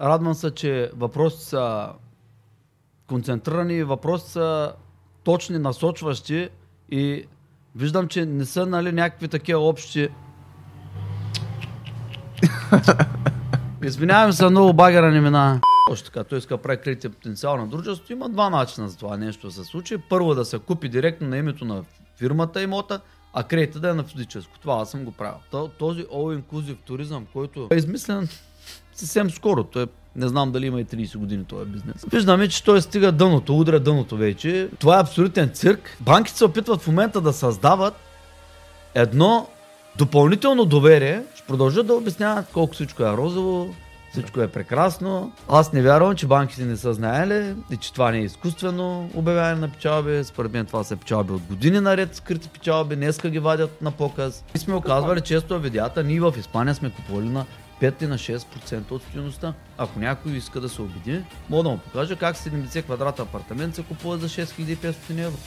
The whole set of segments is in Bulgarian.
Радвам се, че въпросите са концентрирани, въпросите са точни, насочващи и виждам, че не са нали, някакви такива общи. Извинявам се, много багера не мина. Още така, той иска да потенциал на дружеството. Има два начина за това нещо да се случи. Първо да се купи директно на името на фирмата имота, а кредита да е на физическо. Това аз съм го правил. То- Този all inclusive туризъм, който е измислен съвсем скоро. Той не знам дали има и 30 години този бизнес. Виждаме, че той стига дъното, удря дъното вече. Това е абсолютен цирк. Банките се опитват в момента да създават едно допълнително доверие. Ще продължат да обясняват колко всичко е розово, всичко е прекрасно. Аз не вярвам, че банките не са знаели и че това не е изкуствено обявяване на печалби. Според мен това са печалби от години наред, скрити печалби. Днеска ги вадят на показ. И сме оказвали често видеята. Ние в Испания сме купували на 5 и на 6% от стоеността. Ако някой иска да се убеди, мога да му покажа как 70 квадрата апартамент се купува за 6500 евро.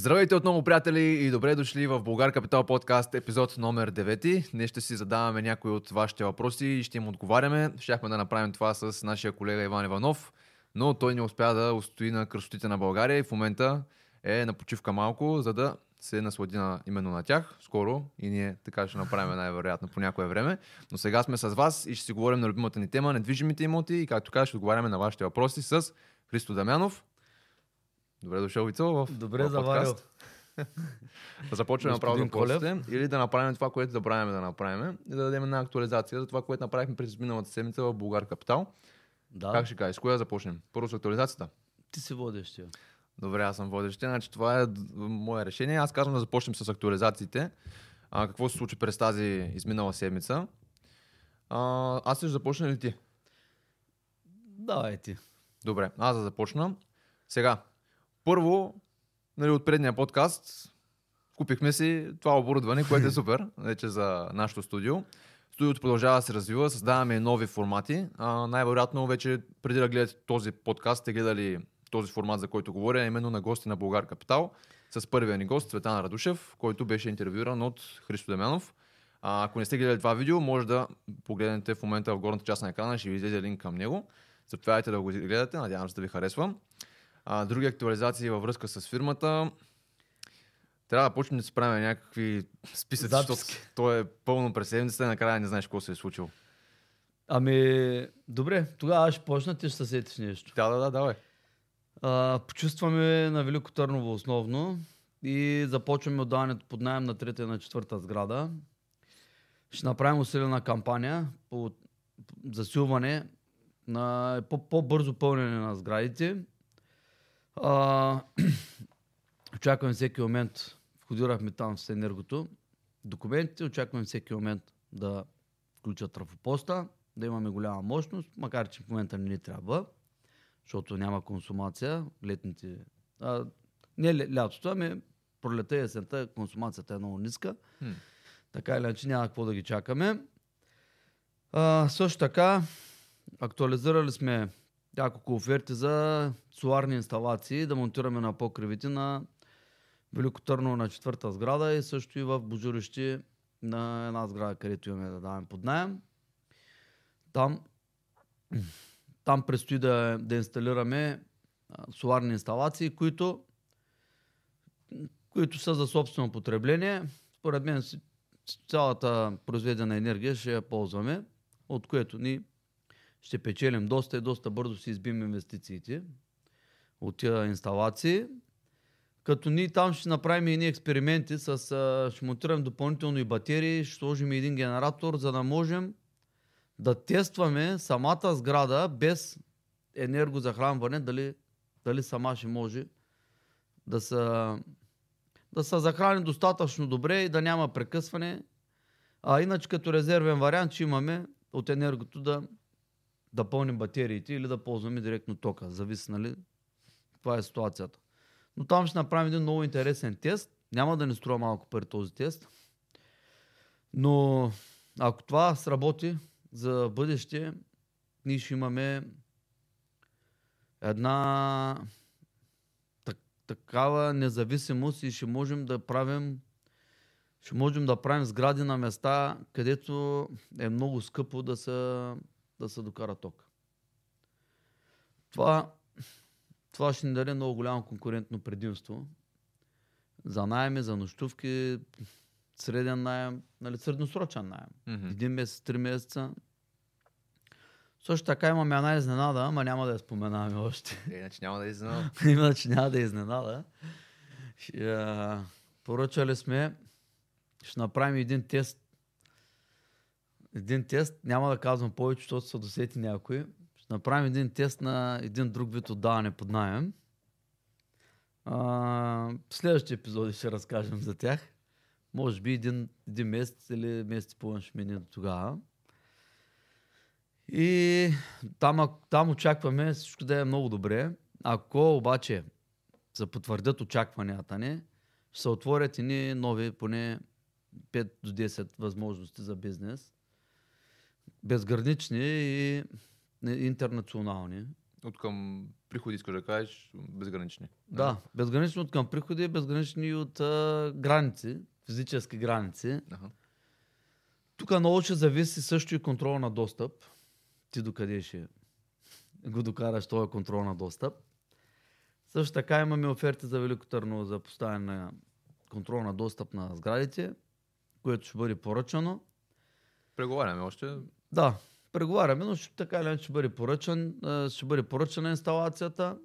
Здравейте отново, приятели, и добре дошли в Българ Капитал подкаст, епизод номер 9. Днес ще си задаваме някои от вашите въпроси и ще им отговаряме. Щяхме да направим това с нашия колега Иван Иванов, но той не успя да устои на красотите на България и в момента е на почивка малко, за да се наслади на, именно на тях. Скоро и ние така ще направим най-вероятно по някое време. Но сега сме с вас и ще си говорим на любимата ни тема недвижимите имоти и както казах ще отговаряме на вашите въпроси с Христо Дамянов. Добре дошъл, Вицо, в Добре заварил. започваме направо да въпросите или да направим това, което забравяме да направим и да дадем една актуализация за това, което направихме през миналата седмица в Българ Капитал. Да, Как ще кажеш? С да започнем? Първо с актуализацията. ти си водещия. Добре, аз съм водещ. Значи това е мое решение. Аз казвам да започнем с актуализациите. А, какво се случи през тази изминала седмица? А, аз ще започна ли ти? Давай ти. Добре, аз да започна. Сега, първо, нали, от предния подкаст, купихме си това оборудване, което е супер, вече за нашото студио. Студиото продължава да се развива, създаваме нови формати. А, най-вероятно вече преди да гледате този подкаст, сте гледали този формат, за който говоря, именно на гости на Българ Капитал, с първия ни гост, Цветан Радушев, който беше интервюиран от Христо Демянов. А, ако не сте гледали това видео, може да погледнете в момента в горната част на екрана, ще ви излезе линк към него. Заповядайте да го гледате, надявам се да ви харесва. А, други актуализации във връзка с фирмата. Трябва да почнем да си правим някакви списъци, защото то е пълно през седмицата и накрая не знаеш какво се е случило. Ами, добре, тогава аз ще почна, ти ще се сетиш нещо. Да, да, да, давай. А, почувстваме на Велико Търново основно и започваме отдаването под найем на трета и на четвърта сграда. Ще направим усилена кампания по засилване на по- по-бързо пълнене на сградите. А, очакваме всеки момент, входирахме там с енергото, документите, очакваме всеки момент да включат трафопоста, да имаме голяма мощност, макар че в момента не ни трябва защото няма консумация. Летните. А, не лятото, ами пролета и есента консумацията е много ниска. Хм. Така или иначе няма какво да ги чакаме. А, също така, актуализирали сме няколко оферти за соларни инсталации, да монтираме на покривите на Велико Търново на четвърта сграда и също и в Божурище на една сграда, където имаме да даваме под найем. Там там предстои да, да инсталираме соларни инсталации, които, които са за собствено потребление. Според мен цялата произведена енергия ще я ползваме, от което ни ще печелим доста и доста бързо си избим инвестициите от тия инсталации. Като ние там ще направим едни експерименти, с, ще монтираме допълнително и батерии, ще сложим един генератор, за да можем да тестваме самата сграда без енергозахранване, дали, дали сама ще може да се, да се захрани достатъчно добре и да няма прекъсване. А иначе като резервен вариант, че имаме от енергото да, да пълним батериите или да ползваме директно тока. Зависи, нали, Това е ситуацията. Но там ще направим един много интересен тест. Няма да ни струва малко пари този тест. Но ако това сработи за бъдеще, ние ще имаме една так, такава независимост и ще можем да правим ще можем да правим сгради на места, където е много скъпо да се, да се докара ток. Това, това ще ни даде много голямо конкурентно предимство за найеми, за нощувки, среден найем, нали, средносрочен найем. Мгм. Един месец, три месеца. Също така имаме една изненада, ама няма да я споменаваме още. Е, иначе няма да изненада. Иначе няма да е изненада. Поръчали сме, ще направим един тест. Един тест, няма да казвам повече, защото се досети някой. Ще направим един тест на един друг вид отдаване под найем. А, в следващите епизоди ще разкажем за тях. Може би един, един месец или месец и половина ще мине до тогава. И там, там очакваме всичко да е много добре. Ако обаче се потвърдят очакванията ни, ще се отворят и нови поне 5 до 10 възможности за бизнес. Безгранични и интернационални. От към приходи искаш да кажеш безгранични. Да, безгранични от към приходи, безгранични и от а, граници, физически граници. Аха. Тук много ще зависи също и контрол на достъп. Ти докъде ще го докараш този контрол на достъп. Също така имаме оферти за Велико Търново за поставяне на контрол на достъп на сградите, което ще бъде поръчано. Преговаряме още. Да, преговаряме, но ще, така или иначе ще бъде поръчан, ще бъде поръчана инсталацията.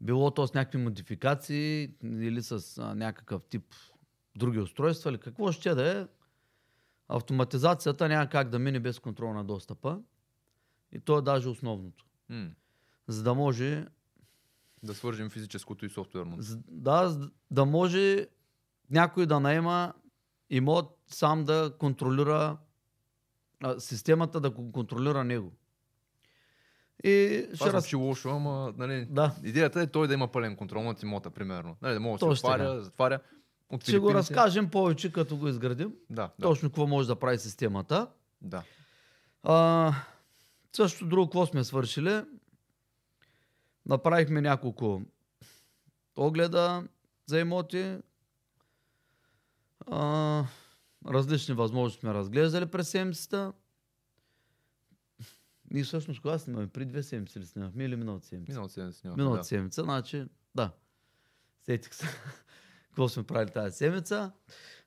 Било то с някакви модификации или с някакъв тип други устройства или какво ще да е. Автоматизацията няма как да мине без контрол на достъпа. И то е даже основното. М. За да може, Да свържем физическото и софтуерното. з- да, да може някой да наема имот сам да контролира а, системата да го контролира него. И ще Това раз... звучи лошо, ама нали, Да, идеята е той да има пълен контрол над имота, примерно. Нали, да може да се отваря, така. затваря. От ще го разкажем повече, като го изградим. Да, да, Точно какво може да прави системата. да. А, също друго, какво сме свършили? Направихме няколко огледа за имоти. А, различни възможности сме разглеждали през седмицата. Ние всъщност кога снимаме? При две седмици ли снимахме или миналата седмица? Миналата седмица снимахме, Миналата да. седмица, значи, да. Сетих се. Какво сме правили тази седмица?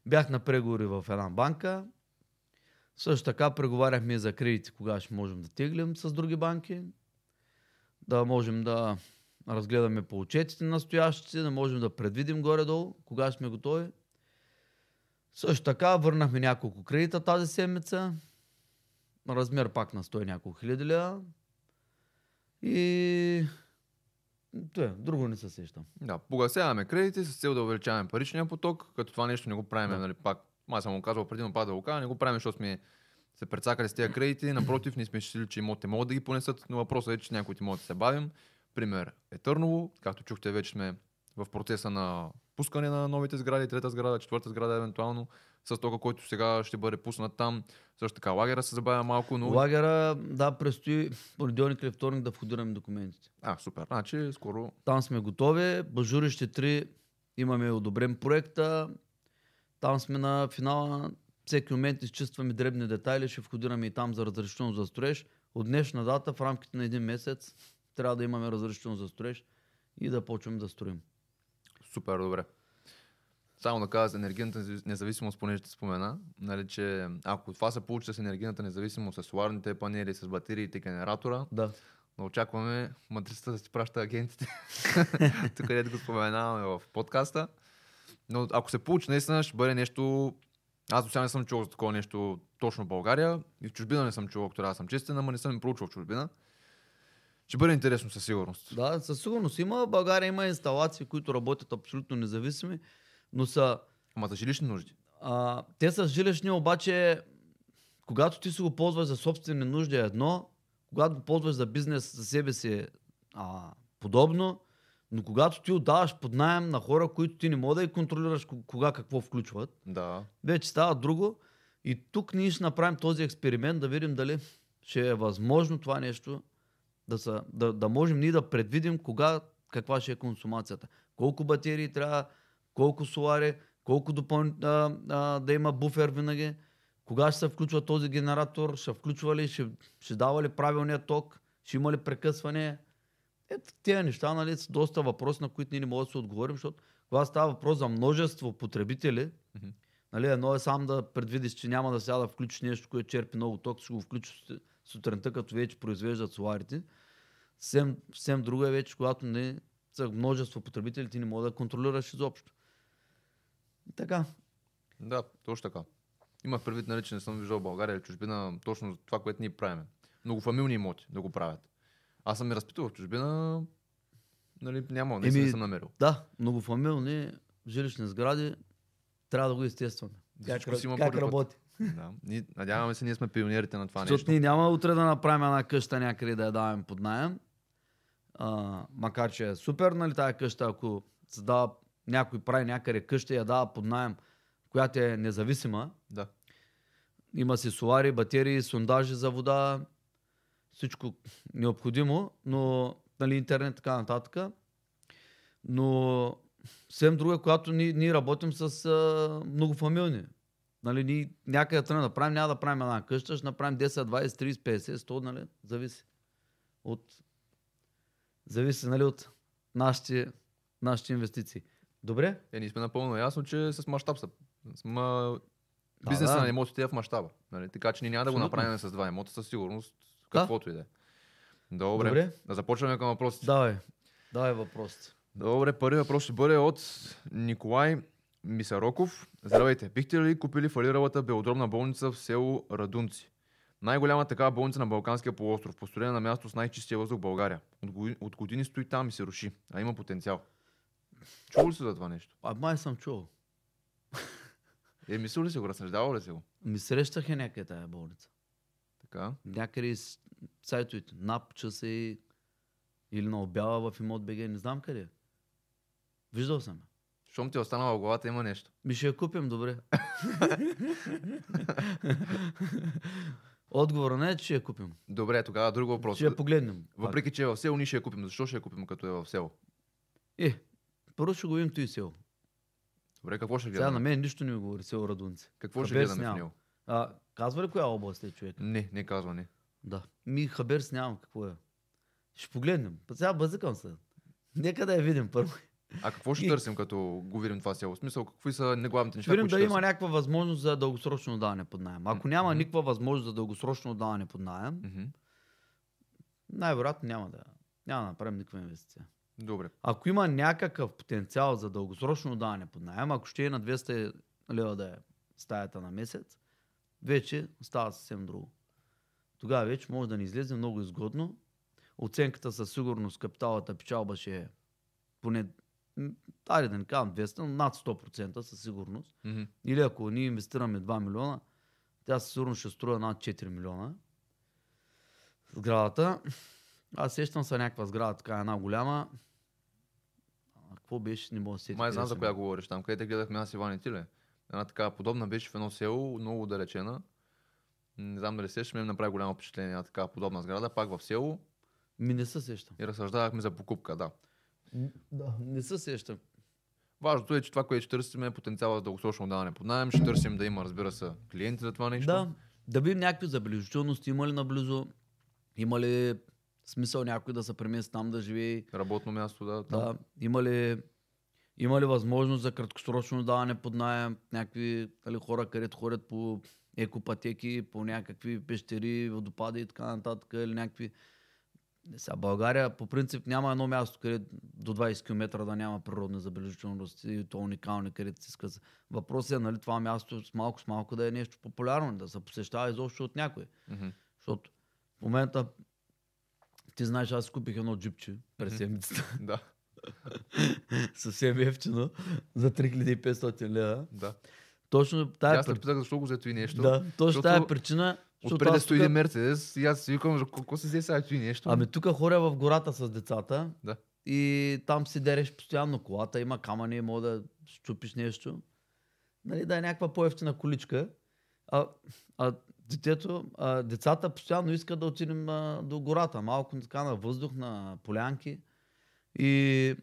Бях на преговори в една банка. Също така преговаряхме за кредити, кога ще можем да теглим с други банки. Да можем да разгледаме по отчетите настоящите, да можем да предвидим горе-долу, кога сме готови. Също така върнахме няколко кредита тази седмица. Размер пак на 100 и няколко хиляди лева. И... Това, е, друго не се сещам. Да, погасяваме кредити с цел да увеличаваме паричния поток, като това нещо не го правим, Да. нали, пак. Аз съм го казвал преди, но пак да го кажа, не го правим, защото сме се прецакали с тези кредити. Напротив, ние сме считали, че имотите могат да ги понесат, но въпросът е, че някои от имотите се бавим. Пример е Търново. Както чухте, вече сме в процеса на пускане на новите сгради, трета сграда, четвърта сграда евентуално, с тока, който сега ще бъде пуснат там. Също така лагера се забавя малко, но... Лагера, да, предстои понеделник или вторник да входираме документите. А, супер. Значи, скоро Там сме готови. Бажурище 3 имаме одобрен проекта. Там сме на финала. Всеки момент изчистваме дребни детайли, ще входираме и там за разрешително за строеж. От днешна дата, в рамките на един месец, трябва да имаме разрешително за строеж и да почваме да строим. Супер, добре. Само да кажа за енергийната незави- независимост, понеже ще спомена, нали, че ако това се получи с енергийната независимост, с соларните панели, с батериите, генератора, Да. да очакваме матрицата да си праща агентите. Тук където го споменаваме в подкаста. Но ако се получи, наистина ще бъде нещо... Аз до сега не съм чувал за такова нещо точно в България. И в чужбина не съм чувал, ако трябва да съм честен, ама не съм и проучвал в чужбина. Ще бъде интересно със сигурност. Да, със сигурност има. България има инсталации, които работят абсолютно независими, но са Ама за жилищни нужди. А, те са жилищни, обаче, когато ти си го ползваш за собствени нужди е едно, когато го ползваш за бизнес за себе си, а, подобно, но когато ти отдаваш под найем на хора, които ти не мога да и контролираш ко- кога какво включват, Да. вече става друго. И тук ние ще направим този експеримент, да видим дали ще е възможно това нещо, да, са, да, да можем ние да предвидим кога, каква ще е консумацията. Колко батерии трябва, колко солари, колко допълн... а, а, да има буфер винаги, кога ще се включва този генератор, ще включва ли, ще, ще дава ли правилния ток, ще има ли прекъсване. Ето тези неща нали, са доста въпроси, на които ние не можем да се отговорим, защото когато става въпрос за множество потребители, Мгм. Нали, едно е сам да предвидиш, че няма да сега да включиш нещо, което черпи много ток, ще го включиш сутринта, като вече произвеждат соларите. Съвсем, съвсем друго е вече, когато не са множество потребители, ти не можеш да контролираш изобщо. И така. Да, точно така. Имах предвид, нали, че не съм виждал в България или чужбина точно това, което ние правим. Многофамилни имоти да го правят. Аз съм и разпитал в чужбина, нали, няма, не, Еми, не съм намерил. Да, многофамилни жилищни сгради трябва да го естестваме. Как, как работи? Да. Ние, надяваме се, ние сме пионерите на това Защото нещо. ние няма утре да направим една къща някъде да я даваме под найем. А, макар, че е супер, нали, тази къща, ако създава, някой прави някъде къща и я дава под найем, която е независима, Да. има си солари, батерии, сондажи за вода, всичко необходимо, но нали, интернет така нататък. Но съвсем друго е, когато ние, ние работим с а, многофамилни. Нали, ние някъде тръгнем да правим, няма да правим една къща, ще направим 10, 20, 30, 50, 100, нали? Зависи. От... Зависи, нали, от нашите, нашите инвестиции. Добре? Е, ние сме напълно ясно, че с мащаб са. Сма... Бизнеса да. на имотите е в мащаба. Нали? Така че ние няма да го направим с два имота със сигурност, Да. каквото и да е. Добре. Добре. Да започваме към въпросите. Давай. Давай въпросите. Добре, първият въпрос ще бъде от Николай Мисароков. Здравейте, бихте ли купили фалиралата белодробна болница в село Радунци? Най-голяма такава болница на Балканския полуостров, построена на място с най-чистия въздух в България. От години, от години стои там и се руши, а има потенциал. Чувал ли си за това нещо? А май съм чувал. Е, мислил ли си го, разсъждавал ли си го? Ми срещах е някъде тая болница. Така. Някъде из сайтовете. НАП, часа и... или на обява в имот БГ, не знам къде. Виждал съм. я. Щом ти е останала в главата, има нещо. Ми ще я купим, добре. Отговора не е, че ще я купим. Добре, тогава друг въпрос. Ще я погледнем. Въпреки, че е в село, ние ще я купим. Защо ще я купим, като е в село? Е, първо ще го видим той село. Добре, какво ще Сега гледаме? на мен нищо не ми говори село Радунци. Какво ще Хаберс гледаме в него? А, казва ли коя област е човек? Не, не казва не. Да. Ми Хаберс нямам какво е. Ще погледнем. Па Сега бъзикам се. Нека да я видим първо. А какво ще И- търсим, като го видим това село? Смисъл, какви са неглавните неща, видим дали има някаква възможност за дългосрочно отдаване под найем. Ако няма Мгм. никаква възможност за дългосрочно отдаване под найем, Мгм. най-вероятно няма да, няма да направим никаква инвестиция. Добре. Ако има някакъв потенциал за дългосрочно отдаване под найем, ако ще е на 200 лева да е стаята на месец, вече става съвсем друго. Тогава вече може да ни излезе много изгодно. Оценката със сигурност, капиталата печалба ще е поне, айде да не казвам 200, но над 100% със сигурност. Мгм. Или ако ние инвестираме 2 милиона, тя със сигурност ще струва над 4 милиона. Сградата. Аз сещам се някаква сграда, така една голяма. А, какво беше, не мога да се сетя Май знам за съм. коя говориш там, където гледахме аз Иван и ти ли? Една такава подобна беше в едно село, много отдалечена. Не знам дали сещаш, ми направи голямо впечатление една такава подобна сграда, пак в село Ми не се сещам. и разсъждавахме за покупка, да. Да, не се сещам. Важното е, че това, което ще търсим е потенциала за дългосрочно даване под найем. Ще търсим да има, разбира се, клиенти за това нещо. Да, да видим някакви забележителности, има ли наблизо, има ли смисъл някой да се премести там да живее, Работно място, да. там. да, има ли, има ли възможност за краткосрочно даване под найем, някакви нали, хора, където ходят по екопатеки, по някакви пещери, водопади и така нататък, или някакви... Сега, България по принцип няма едно място, където до 20 км да няма природни забележителности и то уникални, където си скъса. Въпросът е, нали, това място с малко с малко да е нещо популярно, да се посещава изобщо от някой. Мгм. Защото в момента ти знаеш, аз купих едно джипче през седмицата. Да, Съвсем ефтино. За 3500 лева. да. Точно И тая аз при... питах защо го взе и нещо. Да, точно защото тая причина. Отпред аз стои един Мерцедес и аз си викам, «За какво се взе сега и нещо? Ами тук хоря в гората с децата. Да. и там си дереш постоянно колата, има камъни, мога да щупиш нещо. Нали, да е някаква по-ефтина количка. А, а детето, а, децата постоянно искат да отидем а, до гората, малко така на въздух, на полянки. И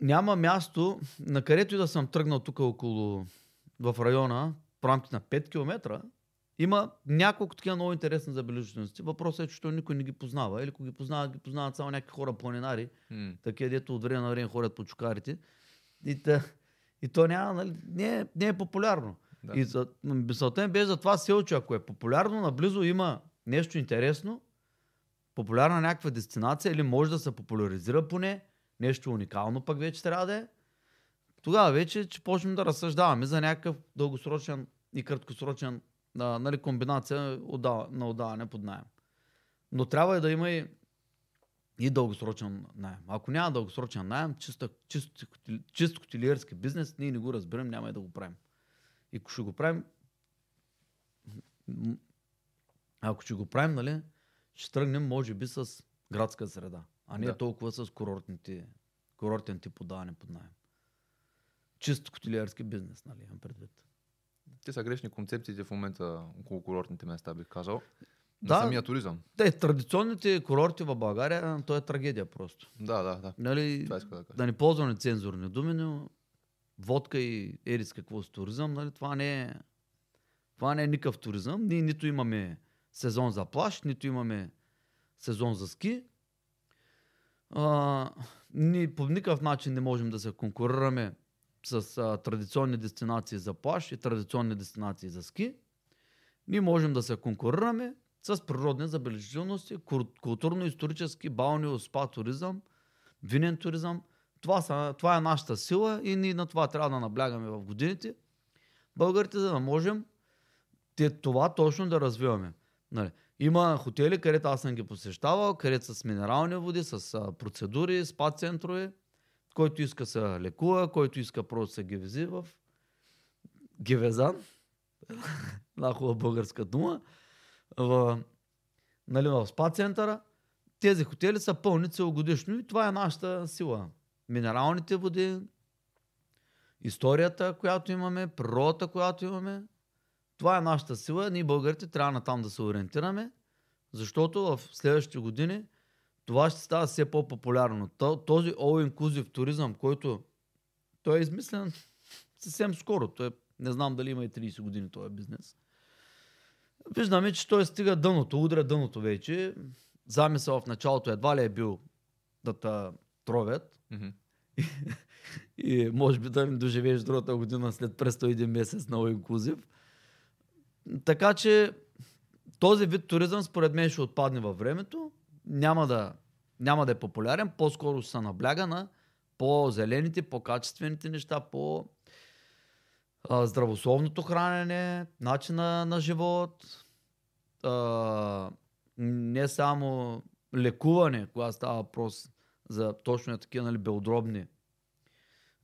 няма място, на където и да съм тръгнал тук около, в района, в рамките на 5 км, има няколко такива много интересни забележителности. Въпросът е, че той никой не ги познава. Или ако ги познават, ги познават само някакви хора планинари, М. такива, дето от време на време ходят по чукарите. И, та, и то няма, нали, не, е, не е популярно. Да. И за, мисълта ми беше за това селче, ако е популярно, наблизо има нещо интересно, популярна някаква дестинация или може да се популяризира поне, нещо уникално пък вече трябва да е, тогава вече че почнем да разсъждаваме за някакъв дългосрочен и краткосрочен а, нали, комбинация на отдаване под найем. Но трябва и да има и, и дългосрочен найем. Ако няма дългосрочен найем, чисто, чисто, чисто хотелиерски бизнес, ние не го разберем, няма и да го правим. И ако ще го правим, ако ще го правим, нали, ще тръгнем, може би, с градска среда, а не Да. толкова с курортните, курортен тип отдаване под найем. Чисто хотелиерски бизнес, нали, имам предвид. Те са грешни концепциите в момента около курортните места, бих казал. На Да. самия туризъм. Те, традиционните курорти в България, то е трагедия просто. Да, да, да. Нали, Това иска да кажа. да не ползваме цензурни думи, но водка и ерис какво с туризъм, нали, това не е това не е никакъв туризъм. Ние нито имаме сезон за плаж, нито имаме сезон за ски. А, ние по никакъв начин не можем да се конкурираме с а, традиционни дестинации за плаж и традиционни дестинации за ски. Ние можем да се конкурираме с природни забележителности, културно-исторически, балнео, спа туризъм, винен туризъм. Това, са, това е нашата сила и ние на това трябва да наблягаме в годините. Българите, за да можем те, това точно да развиваме. Нали. Има хотели, където аз съм ги посещавал, където с минерални води, с процедури, спа центрове. Който иска се лекува, който иска просто се гевези в гевезан. Една хубава българска дума. В, нали, в спа центъра. Тези хотели са пълни целогодишно и това е нашата сила. Минералните води, историята, която имаме, природата, която имаме. Това е нашата сила. Ние българите трябва на там да се ориентираме, защото в следващите години това ще става все по-популярно. То- Този all-inclusive туризъм, който той е измислен съвсем скоро. Той, е- не знам дали има и 30 години този бизнес. Виждаме, че той стига дъното, удря дъното вече. Замисъл в началото едва ли е бил да те тровят. Мгм. И може би да не доживееш другата година след престо един месец на инклюзив. Така че този вид туризъм според мен ще отпадне във времето. Няма да, няма да е популярен. По-скоро се набляга на по-зелените, по-качествените неща, по здравословното хранене, начина на живот, а, не само лекуване, когато става въпрос за точно такива нали, белодробни.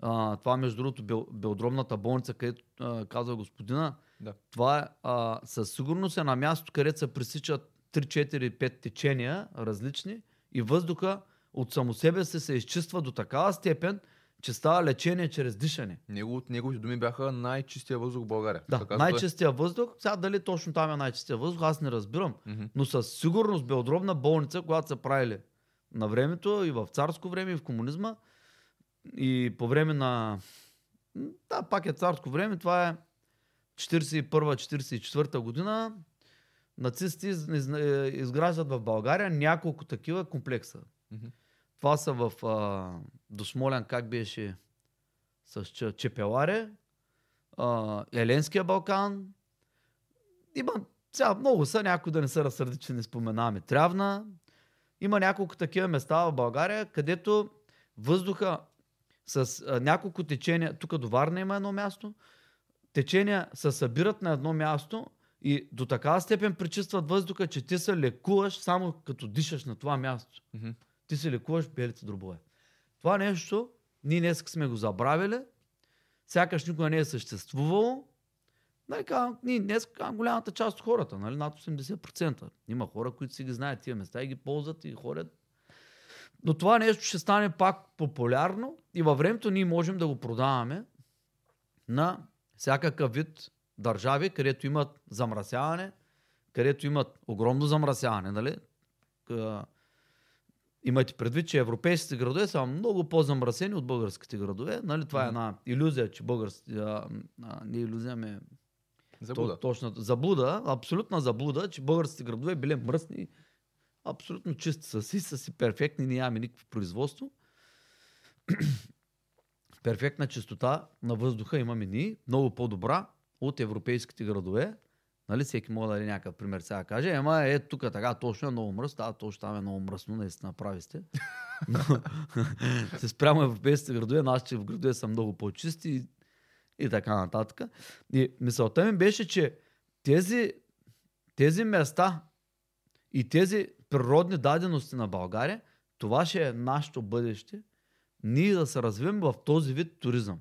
А, това, между другото, бел, белодробната болница, където а, казва господина, Да. това а, със сигурност е на място, където се пресичат 3, 4, 5 течения различни и въздуха от само себе си се изчиства до такава степен, че става лечение чрез дишане. Него, от неговите думи бяха най-чистия въздух в България. Да, Така най-чистия въздух. Сега дали точно там е най-чистия въздух, аз не разбирам. Мгм. Но със сигурност белодробна болница, когато са правили на времето и в царско време, и в комунизма, и по време на... Да, пак е царско време, това е 41-44 година. Нацисти из- из- е, изграждат в България няколко такива комплекса. Мгм. Това са в а, до Смолян, как беше с Че- Чепеларе, а, Еленския Балкан. Има сега много са, някои да не се разсърди, че не споменаваме. Трявна. Има няколко такива места в България, където въздуха с а, няколко течения, тук до Варна има едно място, течения се събират на едно място и до такава степен пречистват въздуха, че ти се лекуваш само като дишаш на това място Мгм. ти се лекуваш белите дробове. Това нещо, ние днес сме го забравили, сякаш никога не е съществувало. Нали, казвам, ние днес казвам, голямата част от хората, нали, над 80%. Има хора, които си ги знаят тия места и ги ползват и ходят Но това нещо ще стане пак популярно и във времето ние можем да го продаваме на всякакъв вид държави, където имат замрасяване, където имат огромно замрасяване. Нали? Имайте предвид, че европейските градове са много по-замрасени от българските градове. Нали? Това е една иллюзия, че българските... А, а, не иллюзия, ме... Забуда. То, точно, заблуда, абсолютна заблуда, че българските градове били мръсни, абсолютно чисти са си, са си перфектни, нямаме никакво производство. Перфектна чистота на въздуха имаме ние, много по-добра от европейските градове. Нали, всеки може да даде някакъв пример сега каже, ема е тук така, точно е много мръсно, да, точно там е много мръсно, наистина прави сте. Но се спрямо европейските градове, нашите в градове са много по-чисти и, и така нататък. И мисълта ми беше, че тези, тези места и тези природни дадености на България, това ще е нашето бъдеще, ние да се развием в този вид туризъм.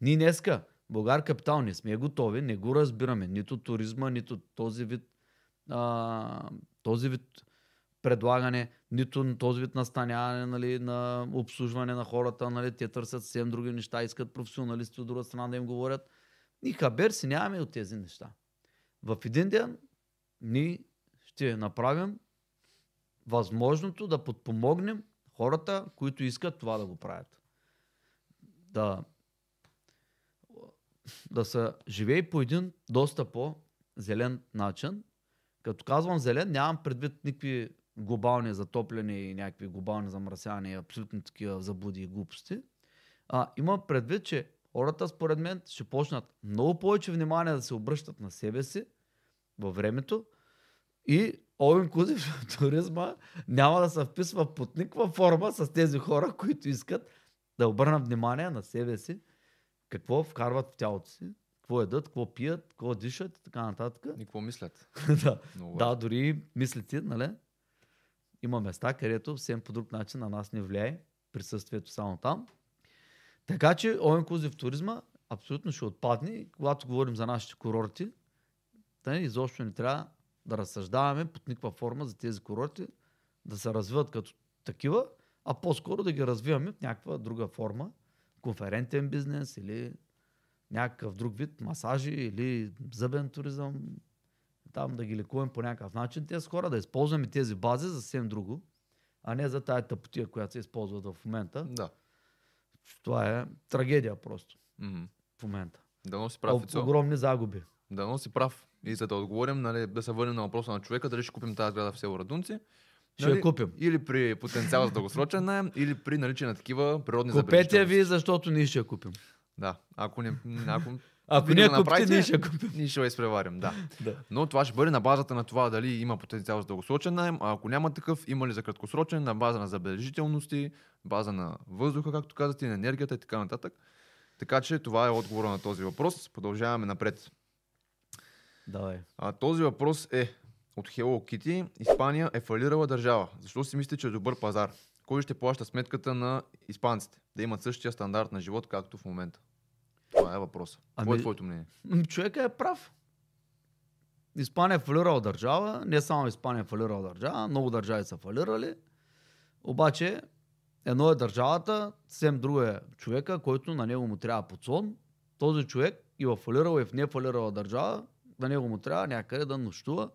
Ние днеска, Българ Капитал, не сме готови, не го разбираме. Нито туризма, нито този вид, а, този вид предлагане, нито този вид настаняване, нали, на обслужване на хората. Нали, те търсят съвсем други неща, искат професионалисти от друга страна да им говорят. И хабер си нямаме от тези неща. В един ден ние ще направим възможното да подпомогнем хората, които искат това да го правят. Да, да се живее по един доста по-зелен начин. Като казвам зелен, нямам предвид никакви глобални затопляния и някакви глобални замърсявания, абсолютно такива заблуди и глупости. А, има предвид, че хората според мен ще почнат много повече внимание да се обръщат на себе си във времето и all inclusive туризма няма да се вписва под никаква форма с тези хора, които искат да обърнат внимание на себе си, какво вкарват в тялото си, какво едат, какво пият, какво дишат и така нататък. И какво мислят? да. Много да, дори мислите, нали? Има места, където съвсем по друг начин на нас не влияе присъствието само там. Така че all inclusive туризма абсолютно ще отпадне. Когато говорим за нашите курорти, да, изобщо не трябва да разсъждаваме под никаква форма за тези курорти, да се развиват като такива, а по-скоро да ги развиваме в някаква друга форма, конферентен бизнес или някакъв друг вид, масажи или зъбен туризъм, там да ги лекуваме по някакъв начин тези хора, да използваме тези бази за съвсем друго, а не за тая тъпотия, която се използват в момента. Да. Това е трагедия просто Мгм. в момента. Да носи О, прав, Ицо. огромни загуби. Да носи прав. И за да отговорим, нали, да се върнем на въпроса на човека, дали ще купим тази сграда в село Радунци. Ще я купим. Или при потенциал за дългосрочен найем, или при наличие на такива природни Купете забележителности. ви, защото ние ще я купим. Да, ако не, ако, Ако го купите, ние ще купим. ние ще изпреварим, да. Да. Но това ще бъде на базата на това дали има потенциал за дългосрочен найем, а ако няма такъв, има ли за краткосрочен, на база на забележителности, база на въздуха, както казахте, на енергията и така нататък. Така че това е отговора на този въпрос. Продължаваме напред. Давай. А, този въпрос е от Hello Kitty. Испания е фалирала държава. Защо си мислите, че е добър пазар? Кой ще плаща сметката на испанците? Да имат същия стандарт на живот, както в момента. Това е въпроса. Ами... Какво е твоето мнение? М, Човека е прав. Испания е фалирала държава, не само Испания е фалирала държава, много държави са фалирали. Обаче, едно е държавата, съвсем друго е човека, който на него му трябва подсон. Този човек и в фалирала и в не фалирала държава, на него му трябва някъде да нощува.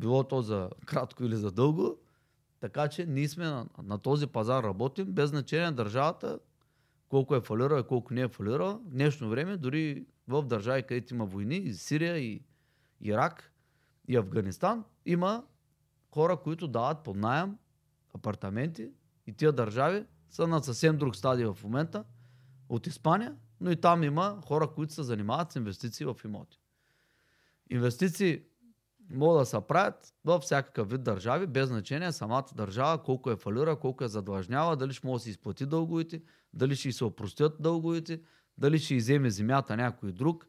Било то за кратко или за дълго. Така че ние сме на, на този пазар работим, без значение на държавата, колко е фалирала и колко не е фалирала. В днешно време, дори в държави, където има войни, и Сирия, и Ирак, и Афганистан, има хора, които дават под найем апартаменти и тия държави са на съвсем друг стадий в момента от Испания, но и там има хора, които се занимават с инвестиции в имоти. Инвестиции могат да се правят във всякакъв вид държави, без значение самата държава, колко е фалира, колко е задлъжнява, дали ще може да си изплати дълговете, дали ще се опростят дълговете, дали ще иземе земята някой друг,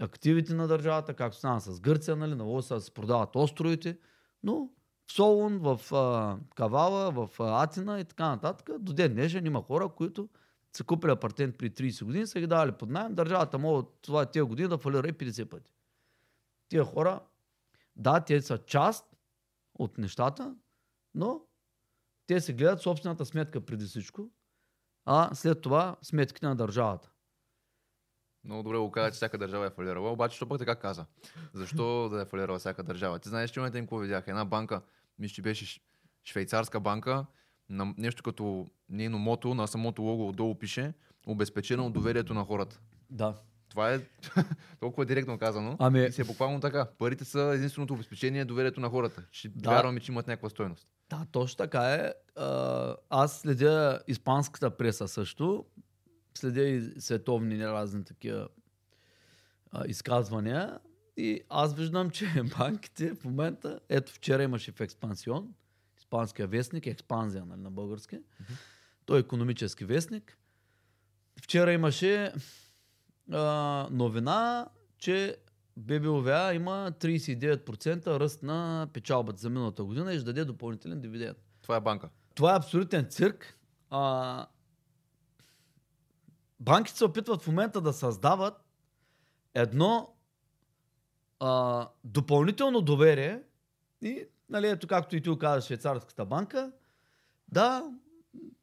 активите на държавата, както стана с Гърция, нали, на да се продават островите, но в Солун, в а, Кавала, в а, Атина и така нататък, до ден днешен има хора, които са купили апартамент при 30 години, са ги давали под найем, държавата може от това тия години да фалира и 50 пъти. Тия хора, да, те са част от нещата, но те си гледат собствената сметка преди всичко, а след това сметките на държавата. Много добре го каза, че всяка държава е фалирала, обаче що пък така каза? Защо да е фалирала всяка държава? Ти знаеш, че момента им какво видях? Една банка, мисля, че беше швейцарска банка, на нещо като нейно мото, на самото лого отдолу пише обезпечено от доверието на хората. Да. Това е толкова директно казано. Ами- И си е буквално така. Парите са единственото обезпечение доверието на хората. Ще Да. вярваме, че имат някаква стойност. Да, точно така е. Аз следя испанската преса също. Следя и световни разни такива а, изказвания. И аз виждам, че банките в момента, ето вчера имаше в Експансион, испанския вестник, експанзия нали, на български. Той е економически вестник. Вчера имаше а, новина, че ББОВА има 39% ръст на печалбата за миналата година и ще даде допълнителен дивиденд. Това е банка. Това е абсолютен цирк. А, банките се опитват в момента да създават едно а, допълнително доверие и, нали, ето както и ти каза швейцарската банка, да,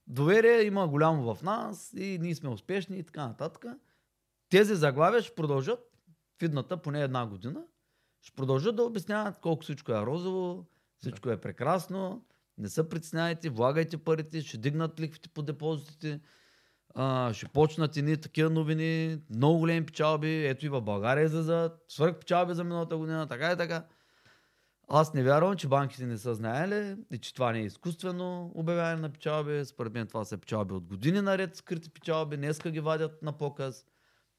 доверие има голямо в нас и ние сме успешни и така нататък. Тези заглавия ще продължат в идната поне една година. Ще продължат да обясняват колко всичко е розово, всичко е прекрасно, не се притеснявайте, влагайте парите, ще дигнат лихвите по депозитите, а, ще почнат едни такива новини, много големи печалби, ето и в България излизат, свърх печалби за миналата година, така и така. Аз не вярвам, че банките не са знаели и че това не е изкуствено обявяване на печалби. Според мен това са печалби от години наред, скрити печалби, днеска ги вадят на показ.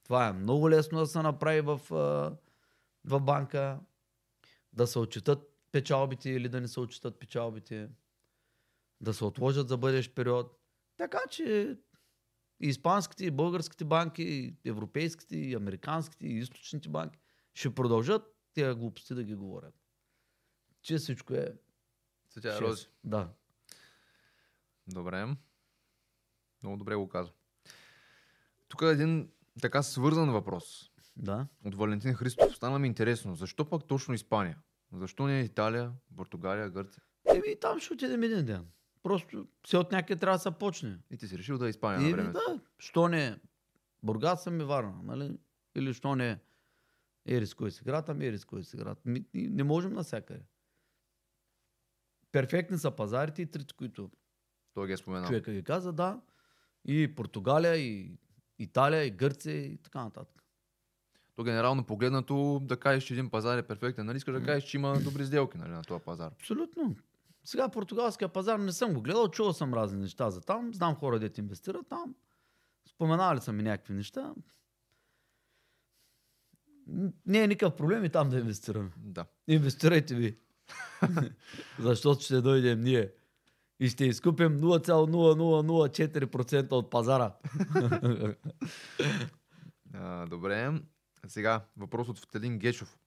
Това е много лесно да се направи в, в банка, да се отчитат печалбите или да не се отчитат печалбите, да се отложат за бъдещ период. Така че и испанските, и българските банки, и европейските, и американските, и източните банки ще продължат тези глупости да ги говорят. Че всичко е Цветя шест. рози. Да. Добре. Много добре го казва. Тук е един така свързан въпрос Да. от Валентин Христов. Стана ми интересно. Защо пък точно Испания? Защо не Италия, Португалия, Гърция? Еми и там ще отидем един ден. Просто все от някъде трябва да се почне. И ти си решил да е Испания на Еми времето. да, що не Бургас съм и Варна, нали? Или що не Ерис кой си град, ами Ерис кой си град. Ми, не можем навсякъде. Перфектни са пазарите и трите, които Той ги е споменал. човека ги каза, да. И Португалия, и Италия, и Гърция, и така нататък. То генерално погледнато да кажеш, че един пазар е перфектен. Нали искаш да кажеш, че има добри сделки нали, на този пазар? Абсолютно. Сега португалския пазар не съм го гледал, чувал съм разни неща за там, знам хора, дете инвестират там, споменавали са ми някакви неща. Не е никакъв проблем и там да инвестираме. Да. Инвестирайте ви. Защото ще дойдем ние и ще изкупим 0,0004% от пазара. А, добре. Сега въпрос от Втелин Гечов.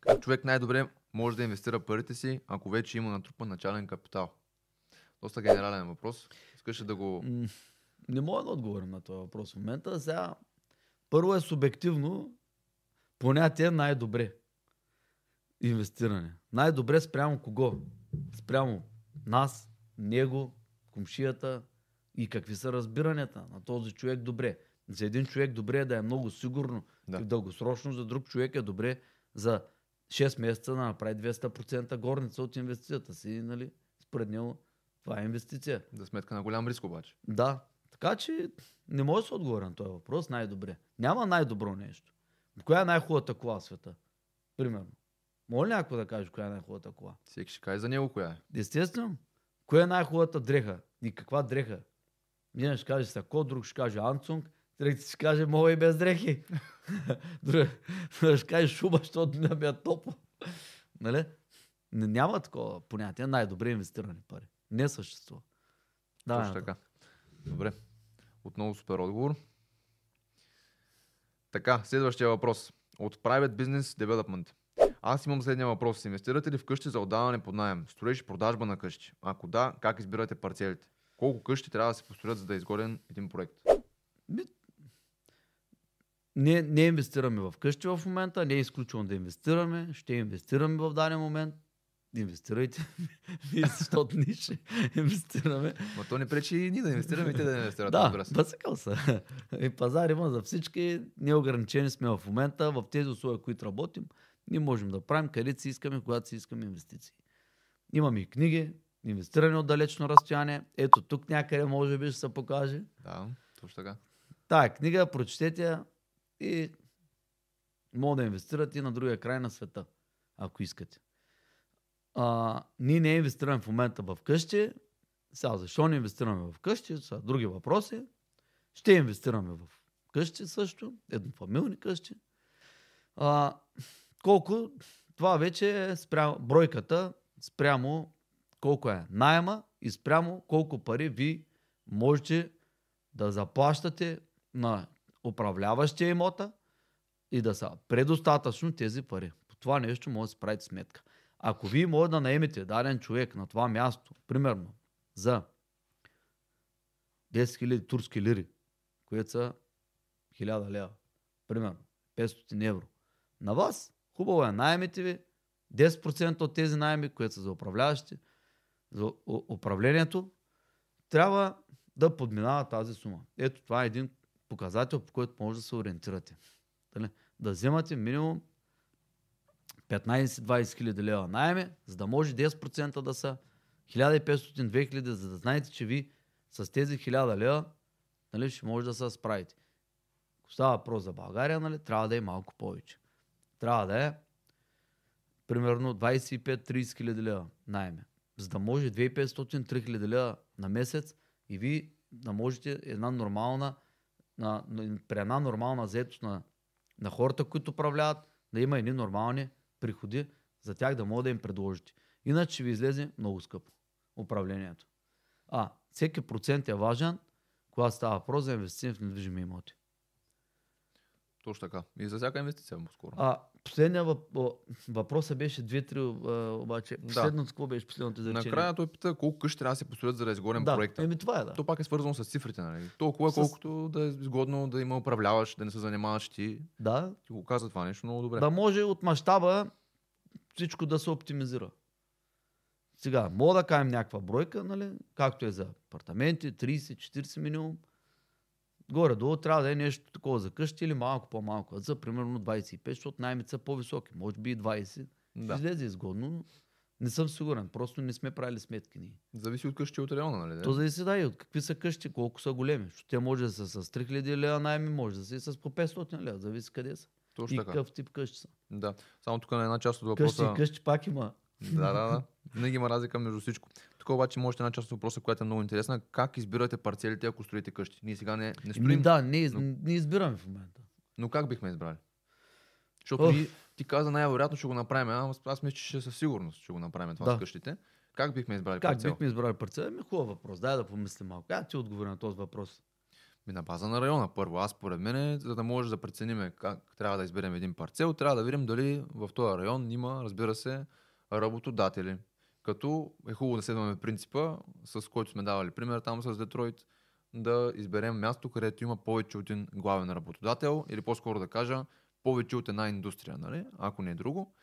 Как човек най-добре може да инвестира парите си, ако вече има натрупан начален капитал? Доста генерален въпрос. Искаш да го... Не мога да отговорим на този въпрос в момента. Сега, първо е субективно понятие най-добре. Инвестиране. Най-добре спрямо кого? Спрямо нас, него, комшията и какви са разбиранията на този човек добре. За един човек добре е да е много сигурно Да. и дългосрочно, за друг човек е добре за 6 месеца да направи 200% горница от инвестицията си. Нали? Според него това е инвестиция. За сметка на голям риск обаче. Да. Така че не може да се отговори на този въпрос най-добре. Няма най-добро нещо. Коя е най-хубавата кола в света? Примерно. Може ли някой да каже коя е най-хубавата кола? Всеки ще каже за него коя е. Естествено. Коя е най-хубавата дреха? И каква дреха? Един ще каже Сако, друг ще каже Анцунг, трети ще каже мога и без дрехи. друг ще каже шуба, защото не ми е топло. нали? Няма такова понятие. Най-добре инвестирани пари. Не съществува. Да, Точно така. Добре. Отново супер отговор. Така, следващия въпрос. От Private Business Development. Аз имам следния въпрос. Инвестирате ли в къщи за отдаване под найем? Строеж продажба на къщи? Ако да, как избирате парцелите? Колко къщи трябва да се построят, за да е изгоден един проект? Не, не инвестираме в къщи в момента, не е изключено да инвестираме, ще инвестираме в даден момент. инвестирайте. Защото ние ще инвестираме. Ма то не пречи и ние да инвестираме и те да инвестират. Да, бъсъкал са. И пазар има за всички. Ние ограничени сме в момента в тези условия, които работим. Ние можем да правим където си искаме, когато си искаме инвестиции. Имаме и книги, инвестиране от далечно разстояние. Ето тук някъде може би ще се покаже. Да, точно така. Тая книга, прочетете я и мога да инвестирате и на другия край на света, ако искате. А, ние не инвестираме в момента в къщи. Сега, защо не инвестираме в къщи? Са други въпроси. Ще инвестираме в къщи също, еднофамилни къщи. А, колко, това вече е спрямо, бройката спрямо колко е найема и спрямо колко пари ви можете да заплащате на управляващия имота и да са предостатъчно тези пари. По това нещо може да си правите сметка. Ако вие може да наемете даден човек на това място, примерно за 10 000 турски лири, което са 1000 лева, примерно 500 евро, на вас хубаво е найемите ви 10% от тези найеми, които са за управляващи, за управлението, трябва да подминава тази сума. Ето това е един показател, по който може да се ориентирате. Дали? Да вземате минимум 15-20 хиляди лева найеми, за да може 10% да са 1500-2000, за да знаете, че ви с тези 1000 лева нали, ще може да се справите. Ако става въпрос за България, нали, трябва да е малко повече. Трябва да е примерно 25-30 хиляди лева найме. За да може 2500-3000 лева на месец и ви да можете една нормална, на, при една нормална заетост на, на хората, които управляват, да има едни нормални приходи, за тях да могат да им предложите. Иначе ви излезе много скъпо управлението. А, всеки процент е важен, когато става въпрос за инвестиции в недвижими имоти. Точно така. И за всяка инвестиция по-скоро. А, последния въп... въпросът беше две-три, а, обаче. Да. Последното, какво беше последното изречение? Накрая той пита колко къщи трябва да се построят, за да изгодим да, проекта. Еми това е, да. То пак е свързано с цифрите, нали? Толкова, С- колкото да е изгодно да има управляващ, да не се занимаваш ти. Да, Ти го каза това нещо много добре. да може от мащаба всичко да се оптимизира. Сега, мога да кажем някаква бройка, нали? както е за апартаменти, 30-40 минимум. Горе-долу трябва да е нещо такова за къщи или малко по-малко. За примерно 25, защото наймите са по-високи. Може би и 20. Да. Излезе изгодно, но не съм сигурен. Просто не сме правили сметки ние. Зависи от къщи от района, нали? То зависи да и от какви са къщи, колко са големи. Защото те може да са с 3000 лева найми, може да са и с по 500 лева. Зависи къде са. Точно и така. какъв тип къщи са. Да. Само тук на една част от Къщи въпроса. и къщи пак има. Да, да, да. Винаги има разлика между всичко. Тук обаче може една част от въпроса, която е много интересна. Как избирате парцелите, ако строите къщи? Ние сега не, не строим, Ми, да, не, но- не избираме в момента. но как бихме избрали? Защото Оф. ти каза най-вероятно ще го направим, а аз, мисля, че ще със сигурност ще го направим това Да. с къщите. Как бихме избрали Как парцел? бихме избрали парцела? Ми хубав въпрос. Дай да помислим малко. Как ти отговори на този въпрос? Ми на база на района първо. Аз според мен, за да може да преценим как трябва да изберем един парцел, трябва да видим дали в този район има, разбира се, работодатели. Като е хубаво да следваме принципа, с който сме давали пример там с Детройт, да изберем място, където има повече от един главен работодател, или по-скоро да кажа, повече от една индустрия, нали? ако не е друго.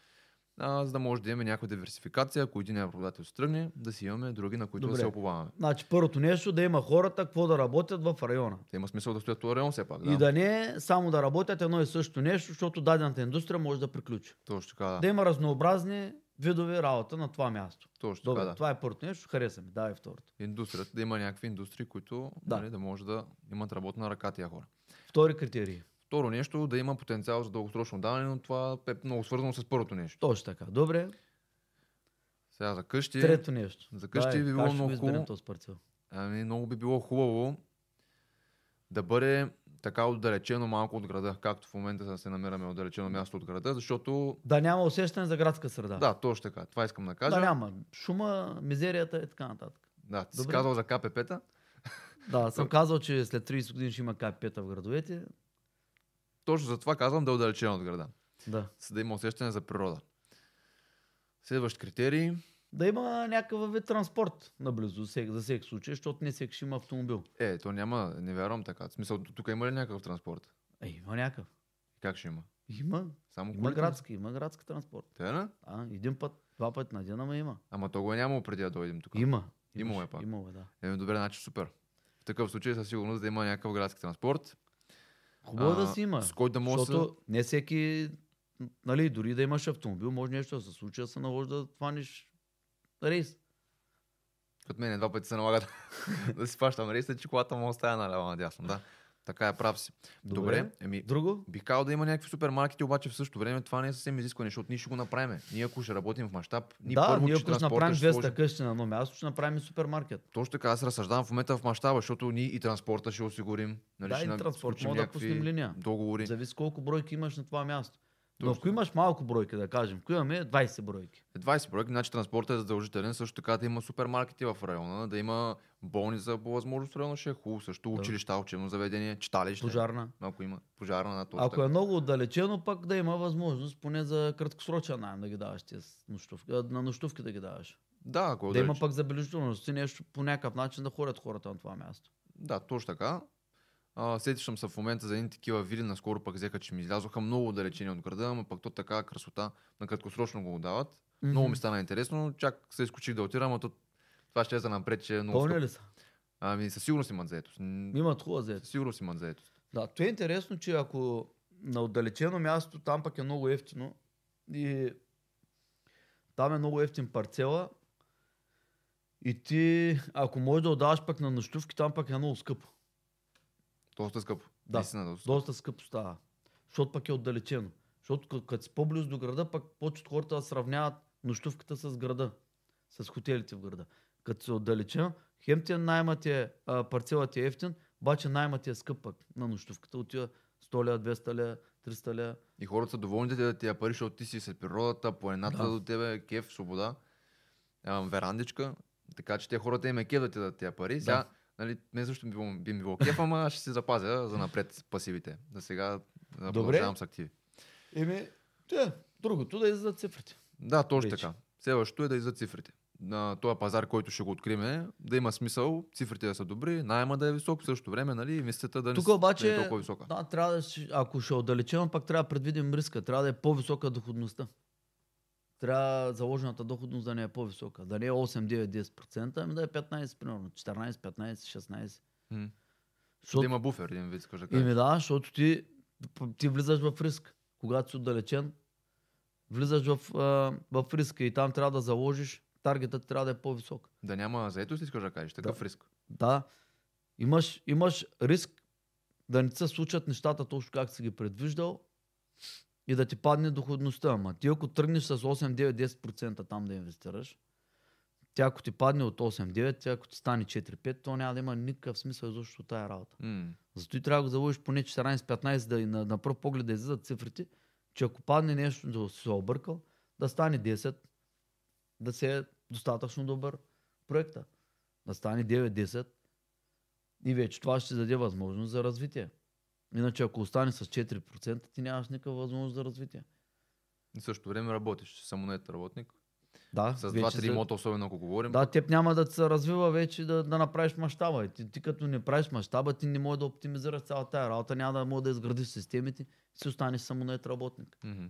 А, за да може да имаме някаква диверсификация, ако един работодател се тръгне, да си имаме други, на които Добре. да се оповаваме. Значи първото нещо да има хората какво да работят в района. Те има смисъл да стоят в район все пак. И да не само да работят едно и също нещо, защото дадената индустрия може да приключи. Точно така, да. Да има разнообразни видове работа на това място. Точно Добре, така, да. това е първото нещо, хареса ми. Давай второто. индустрията, да има някакви индустрии, които Да. Нали, да може да имат работна ръка тия хора. Втори критерий. Второ нещо, да има потенциал за дългосрочно даване, но това е много свързано с първото нещо. Точно така. Добре. Сега за къщи, Трето нещо. за къщи Давай, би било много хубаво. ами, много би било хубаво да бъде така отдалечено малко от града, както в момента се намираме отдалечено място от града, защото Да няма усещане за градска среда. да, точно така, това искам да кажа. да няма. Шума, мизерията и така нататък. Да, ти си Добре. казал за КПП-та, Да, съм казал, че след 30 години ще има КП-та в градовете. точно за това казвам да е отдалечено от града, Да. за да има усещане за природа. Следващ критерий, Да има някакъв вид транспорт наблизо за всеки, случай, защото не всеки ще има автомобил. Е, то няма, не вярвам така. В смисъл, тук има ли някакъв транспорт? Е, има някакъв. Как ще има? Има. Само Има градски, има градски транспорт. Те, не? А, един път. Два пъти на ден, ама има. Ама то го е нямало преди да дойдем тук. Има. Имало е пак. Имало е, да. Еми, добре, значи супер. В такъв случай със сигурност да има някакъв градски транспорт. Хубаво е а, да си има. С който да може да. Защото не всеки, нали, дори да имаш автомобил, може нещо да се случи, да се наложи да хванеш рейс. Като мен два пъти се налага да- да си фащам рейса, че колата му остая наляво надясно. Да, така е прав си. Добре, Добре. еми, Друго? бих казал да има някакви супермаркети, обаче в същото време това не е съвсем изискване, защото ние ще го направим. Ние ако ще работим в мащаб, ние да, първо, ние ако ще направим ще 200 сложим- къщи на едно място, ще направим супермаркет. Точно така, аз разсъждавам в момента в мащаба, защото ние и транспорта ще осигурим. Нали, Да, ще и транспорт, мога да пуснем линия. Договори. Зависи колко бройки имаш на това място. Но ако имаш малко бройки, да кажем, ако имаме 20 бройки. 20 проекти, значи транспортът е задължителен, също така да има супермаркети в района, да има болница по възможност в района ще е хубаво, също Да. училища, учебно заведение, читалище. Пожарна. Ако има пожарна на точно Ако е много отдалечено, пък да има възможност поне за краткосрочен найем да ги даваш с нощувки, на нощувки да ги даваш. Да, ако е Да има пък забележителност нещо по някакъв начин да ходят хората на това място. Да, точно така. А, сетишам се в момента за едни такива вили, наскоро пък взеха, че ми излязоха много отдалечени от града, ама пък то така красота на краткосрочно го дават. Много ми стана интересно, чак се изкучих да отирам, а то това ще е за напред, че е много Пълни ли са? Ами със сигурност имат заетост. Имат хубава заетост. Със сигурност имат заетост. Да, то е интересно, че ако на отдалечено място там пък е много ефтино и там е много ефтин парцела и ти, ако можеш да отдаваш пък на нощувки, там пък е много скъпо. Доста скъпо. Да, Наистина доста. скъпо. Доста скъпо става. Защото пък е отдалечено. Защото като, си по-близо до града, пък почват хората да сравняват нощувката с града. С хотелите в града. Като се отдалечено, хем ти найма ти е, а, парцела ти е ефтин, обаче найма ти е скъп пък на нощувката. Отива 100 ля, 200 ля, 300 ля. И хората са доволни да ти тия пари, защото ти си след природата, планината Да. до тебе, кеф, свобода, верандичка. Така че те хората им е кеф да ти дадат тия пари. Сега, нали, мен също би, би ми било кеф, ама ще си запазя за напред пасивите. За сега да продължавам с активи. Еми, те, другото да излизат цифрите. Да, точно Вече. така. Следващото е да излизат цифрите. На този пазар, който ще го откриме, да има смисъл, цифрите да са добри, найема да е висок, в същото време, нали, инвестицията да не, Тук да обаче, не е толкова висока. да, трябва да, ако ще е отдалечено, пак трябва да предвидим риска. Трябва да е по-висока доходността. Трябва заложената доходност да не е по-висока. Да не е 8, 9, 10%, ами да е 15, примерно. 14, 15, 16. М. Да Защото, има буфер, един вид, скажа. Ими да, защото ти, ти влизаш в риск. Когато си отдалечен, влизаш в, в риска и там трябва да заложиш, таргетът трябва да е по-висок. Да няма заетост, искаш да кажеш, такъв риск. Да, имаш, имаш риск да не се случат нещата точно как си ги предвиждал и да ти падне доходността. Ама ти ако тръгнеш с 8, 9, 10% там да инвестираш, тя ако ти падне от 8-9, тя ако ти стане 4-5, то няма да има никакъв смисъл изобщо от тая работа. М. Зато и трябва да го заложиш поне 14-15, да и на, на пръв поглед да излизат цифрите, че ако падне нещо, да си се объркал, да стане 10, да се е достатъчно добър проекта. Да стане 9-10 и вече това ще даде възможност за развитие. Иначе ако остане с 4%, ти нямаш никаква възможност за развитие. И в същото време работиш, самонет работник. Да, С два-три имота, особено ако говорим. Да, теб няма да се развива вече да, да направиш мащаба. Ти, ти, като не правиш мащаба, ти не можеш да оптимизираш цялата тая работа, няма да можеш да изградиш системите, си останеш самонает работник. Мгм.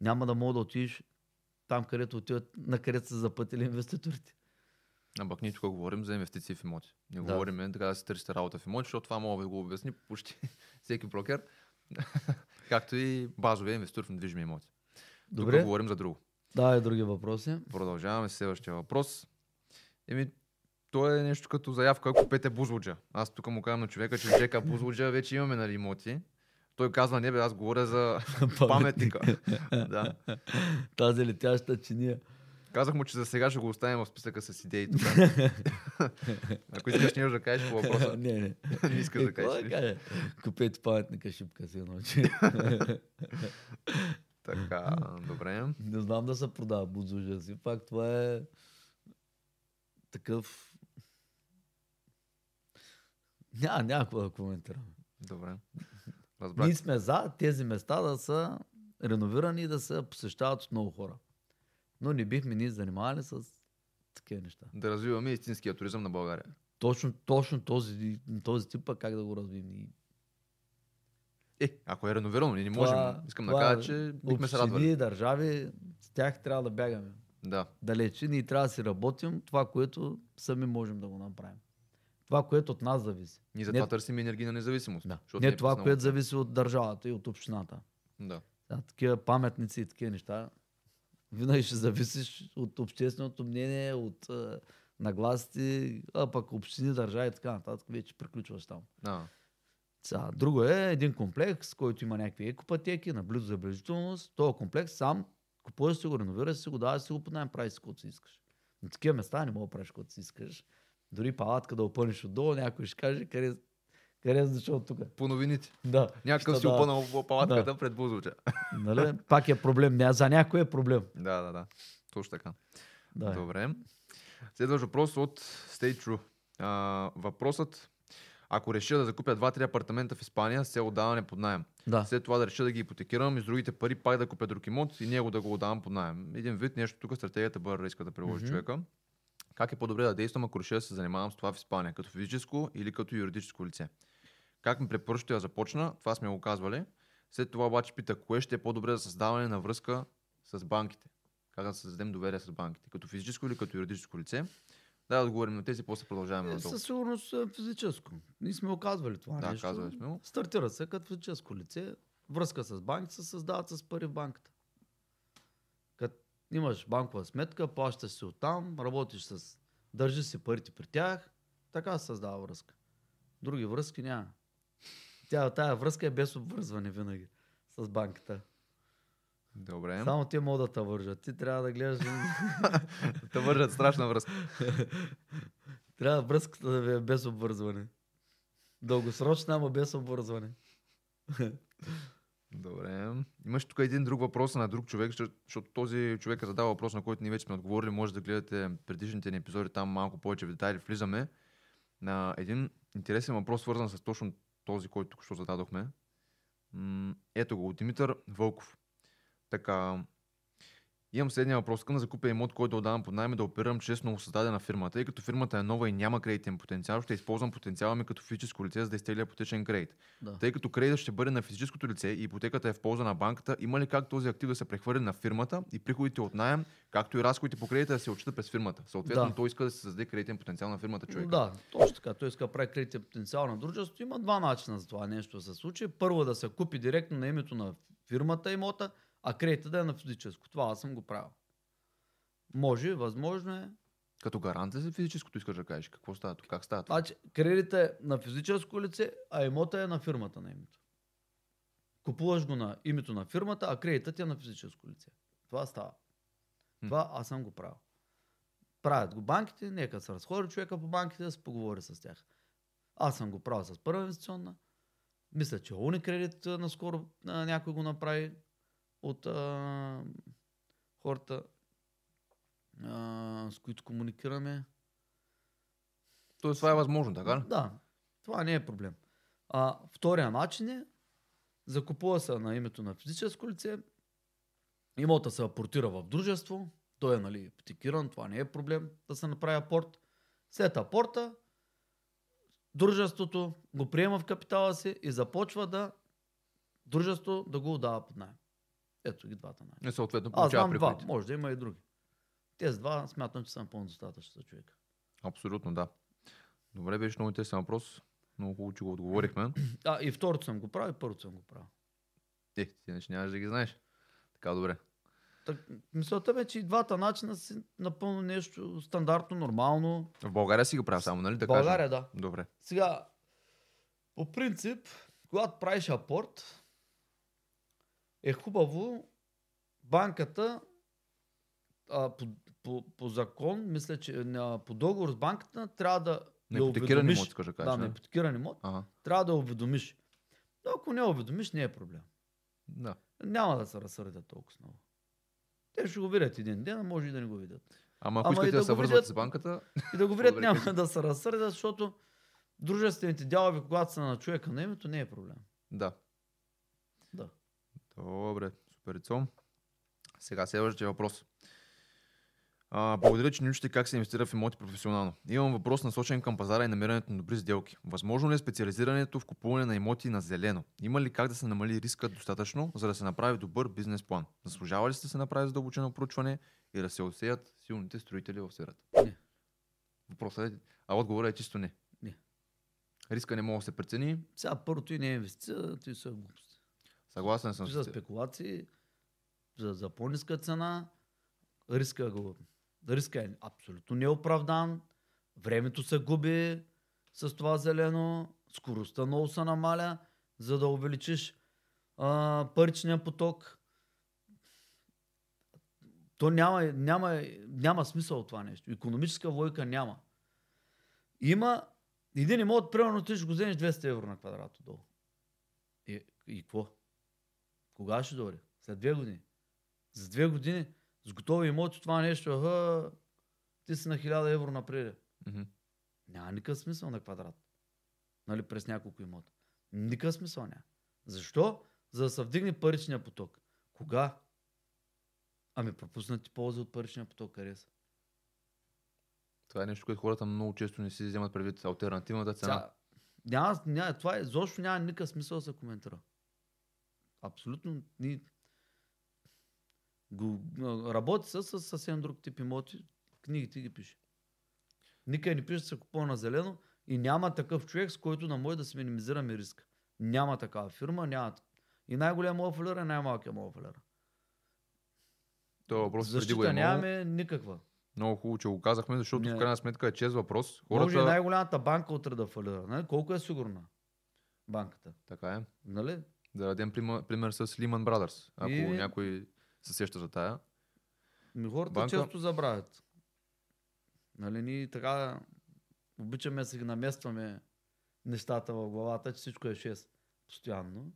Няма да можеш да отидеш там, където отиват, на където са запътили инвеститорите. А пък ние тук говорим за инвестиции в имоти. Не Да. говорим е, така да си търсите работа в имоти, защото това мога да го обясни почти всеки брокер. Както и базовия инвеститор в недвижими имоти. Добре, Тук говорим за друго. да, и други въпроси. Продължаваме с следващия въпрос. Еми, то е нещо като заявка, купете Бузлуджа. Аз тук му казвам на човека, че чека Бузлуджа, вече имаме нали, имоти. Той казва, не бе, аз говоря за паметника. да. Тази летяща чиния. Казах му, че за сега ще го оставим в списъка с идеи тук. Ако искаш нещо да кажеш по въпроса, не, не. не искаш да Е, кажеш. кажа? Купете паметника шипка си научи. Така, добре. Не знам да се продава бузужа си. Пак това е такъв... Няма, няма какво да коментирам. Добре. Разбрах. Ние сме за тези места да са реновирани и да се посещават от много хора. Но не бихме ни занимавали с такива неща. Да развиваме истинския туризъм на България. Точно, точно този, този тип пък как да го развием. Е, ако е реновирано, ние не това- можем. Искам да това кажа, че бихме се радвали. Държави, с тях трябва да бягаме. Да. далече. Ние трябва да си работим това, което сами можем да го направим. Това, което от нас зависи. Ние затова Не- търсим енергийна независимост. Да. защото Не е това, което зависи от държавата и от общината. Да. Да, такива паметници и такива неща. Винаги ще зависиш от общественото мнение, от е, нагласите, а пък общини, държави и така нататък. Вече приключваш там. А, Сега, друго е един комплекс, който има някакви екопътеки, на близо забележителност. Този комплекс сам купуваш си го, реновираш си го, даваш си го под найем, правиш си каквото си искаш. На такива места не мога да правиш каквото си искаш. Дори палатка да опънеш отдолу, някой ще каже къде, къде си дошъл тук. по новините. Да. Някакъв си да- опънал палатката пред Бузлуча. Нали? Пак е проблем. За някой е проблем. да, да, да. Точно така. Да. Добре. Следващ въпрос от Stay True. А, въпросът, ако реша да закупя 2-3 апартамента в Испания с цел отдаване под найем, да. след това да реша да ги ипотекирам и с другите пари пак да купя друг имот и него да го отдавам под найем. Един вид нещо тук стратегията бър иска да приложи Мгм. човека. Как е по-добре да действам, ако реша да се занимавам с това в Испания, като физическо или като юридическо лице? Как ми препоръчате да започна? Това сме го казвали. След това обаче пита, кое ще е по-добре за създаване на връзка с банките? Как да създадем доверие с банките? Като физическо или като юридическо лице? Да, отговорим на тези, после продължаваме Е, със сигурност е физическо. Ние сме оказвали това Да, нещо. казвали сме. Стартира се като физическо лице. Връзка с банките се създават с пари в банката. Като имаш банкова сметка, плащаш си оттам, работиш с... Държиш си парите при тях, така се създава връзка. Други връзки няма. Тя, тая връзка е без обвързване винаги с банката. Добре. Само те могат да те вържат. Ти трябва да гледаш... Те вържат страшна връзка. трябва връзката да ви е без обвързване. Дългосрочна, ама без обвързване. Добре. Имаш тук един друг въпрос на друг човек, защото този човек е задава въпрос, на който ние вече сме отговорили. Може да гледате предишните ни епизоди, там малко повече в детайли влизаме. На един интересен въпрос, свързан с точно този, който тук що зададохме. М, ето го, Димитър Вълков. Така, имам следния въпрос. Искам да закупя имот, който да отдавам под найем да оперирам чрез новосъздадена фирма. Тъй като фирмата е нова и няма кредитен потенциал, ще използвам потенциала ми като физическо лице, за да изтегля ипотечен кредит. Да. Тъй като кредитът ще бъде на физическото лице и ипотеката е в полза на банката, има ли как този актив да се прехвърли на фирмата и приходите от найем, както и разходите по кредита да се отчитат през фирмата? Съответно, Да. той иска да се създаде кредитен потенциал на фирмата човек. Да, точно така. Той иска да прави кредитен потенциал на дружеството. Има два начина за това нещо да се случи. Първо да се купи директно на името на фирмата имота, а кредита да е на физическо. Това аз съм го правил. Може, възможно е. Като гаранция за физическото искаш да кажеш. Какво става тук? Как става? Значи, кредита е на физическо лице, а имота е на фирмата на името. Купуваш го на името на фирмата, а кредитът е на физическо лице. Това става. Това аз съм го правил. Правят го банките, нека се разходи човека по банките да се поговори с тях. Аз съм го правил с първа инвестиционна. Мисля, че Уникредит наскоро някой го направи от а, хората, а, с които комуникираме. Тоест, това е възможно, така ли? Да, това не е проблем. А, втория начин е, закупува се на името на физическо лице, имота се апортира в дружество, той е нали, ипотекиран, това не е проблем да се направи апорт. След апорта, дружеството го приема в капитала си и започва да дружество да го отдава под найем. Ето ги двата найема. И съответно Аз знам два, може да има и други. Тези два смятам, че са напълно достатъчни за човека. Абсолютно, да. Добре, беше много интересен въпрос. Много хубаво, че го отговорихме. А, и второто съм го правил, и първото съм го правил. Е, ти иначе нямаш да ги знаеш. Така, добре. Так, мисълта бе, че и двата начина си напълно нещо стандартно, нормално. В България си го правя само, нали? Да В България, кажем. да. Добре. Сега, по принцип, когато правиш апорт, е хубаво банката а, по, по, по закон, мисля, че а, по договор с банката трябва да я ипотекиран имот, искаш да кажеш. Да, не? ипотекиран имот. Ага. Трябва да уведомиш. Но ако не уведомиш, не е проблем. Да. Няма да се разсърдят толкова много. Те ще го видят един ден, а може и да не го видят. Ама ако искате да, да се видят- с банката, И да го видят няма да се разсърдят, защото дружествените дялове, когато са на човека на името, не е проблем. да. Да. Добре, суперицо. Сега следващия въпрос. А, благодаря, че ни учите как се инвестира в имоти професионално. Имам въпрос насочен към пазара и намирането на добри сделки. Възможно ли е специализирането в купуване на имоти на зелено? Има ли как да се намали риска достатъчно, за да се направи добър бизнес план? Заслужава ли се да се направи задълбочено проучване и да се отсеят силните строители в сферата? Не. Въпросът е, а отговорът е чисто не. Не. Риска не може да се прецени. Сега първото и не е инвестиция, ти са глупости. Съгласен съм За спекулации, за, за по-ниска цена, риска, го, риска е абсолютно неоправдан, времето се губи с това зелено, скоростта много се намаля, за да увеличиш а, паричния поток. То няма, няма, няма смисъл от това нещо. Економическа логика няма. Има един имот, примерно ти ще го вземеш 200 евро на квадрат отдолу. И, и какво? Кога ще дойде? След две години. За две години с готови имоти това нещо, аха, ти си на 1000 евро напред. Мгм. Няма никакъв смисъл на квадрат. Нали, през няколко имота. Никакъв смисъл няма. Защо? За да се вдигне паричния поток. Кога? Ами пропуснати ползи от паричния поток, къде са? Това е нещо, което хората много често не си вземат предвид. Альтернативната цена. Сега, няма, няма, това е, изобщо няма никакъв смисъл да се коментира. Абсолютно. Ни... Го, работи с, с съвсем друг тип имоти. Книгите ги пише. Никъде не пише се купува на зелено и няма такъв човек, с който да може да се минимизираме риска. Няма такава фирма, няма. И най-голям мога фалира, най-малкият мога фалира. Това въпрос преди го Защита е нямаме никаква. Много хубаво, че го казахме, защото Не. в крайна сметка е чест въпрос. Може и Хората... най-голямата банка утре да фалира. Нали? Колко е сигурна банката? Така е. Нали? Да дадем пример, с Lehman Brothers, ако И- някой се сеща за тая. Ми хората Банка- често забравят. Нали, ние така обичаме да си наместваме нещата в главата, че всичко е 6 постоянно.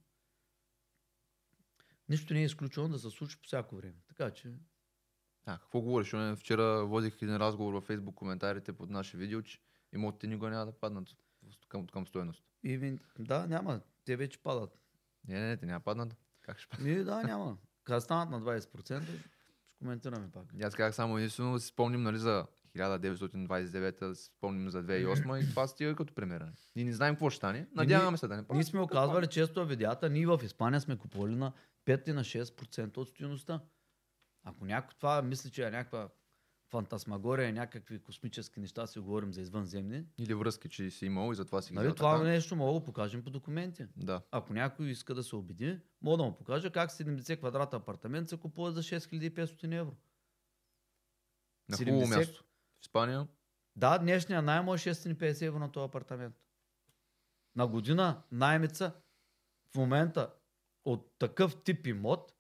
Нищо не е изключено да се случи по всяко време. Така че, А, какво говориш? Вчера водих един разговор във Facebook коментарите под наше видео, че имотите никога няма да паднат към, към стоеност. и, да, няма. Те вече падат. Не, не, не, те няма паднат. Как ще паднат? Ми, да, няма. Когда станат на 20%, ще коментираме пак. И Аз казах само единствено да си спомним нали, за 1929, да си спомним за 2008 и това стига като пример. нали. Ние не знаем какво ще стане. Надяваме се да не Ние падне. сме оказвали често видеята, ние в Испания сме купували на 5 и на 6% от стоеността. Ако някой това мисли, че е някаква фантасмагория, някакви космически неща, си говорим за извънземни, Или връзки, че си имал и затова си ги нали, това така. нещо мога да го покажем по документи. Да. Ако някой иска да се убеди, мога да му покажа как 70 квадрата апартамент се купува за 6500 евро. На хубаво 70. място. В Испания Да, днешния найем е 650 евро на този апартамент. На година наймица в момента от такъв тип имот,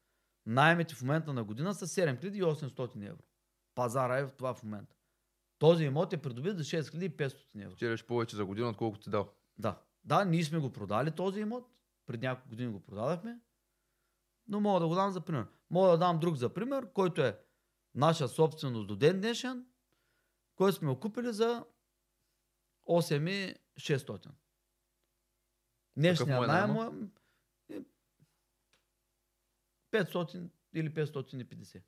наймите в момента на година са 7800 евро. Пазара е в това в момента. Този имот е придобит за 6500 евро. Печелиш повече за година, отколкото ти дал. Да. Да, ние сме го продали този имот. Пред няколко години го продадахме. Но мога да го дам за пример. Мога да дам друг за пример, който е наша собственост до ден днешен, който сме го купили за 8600. Днешния е найем е 500 или 550.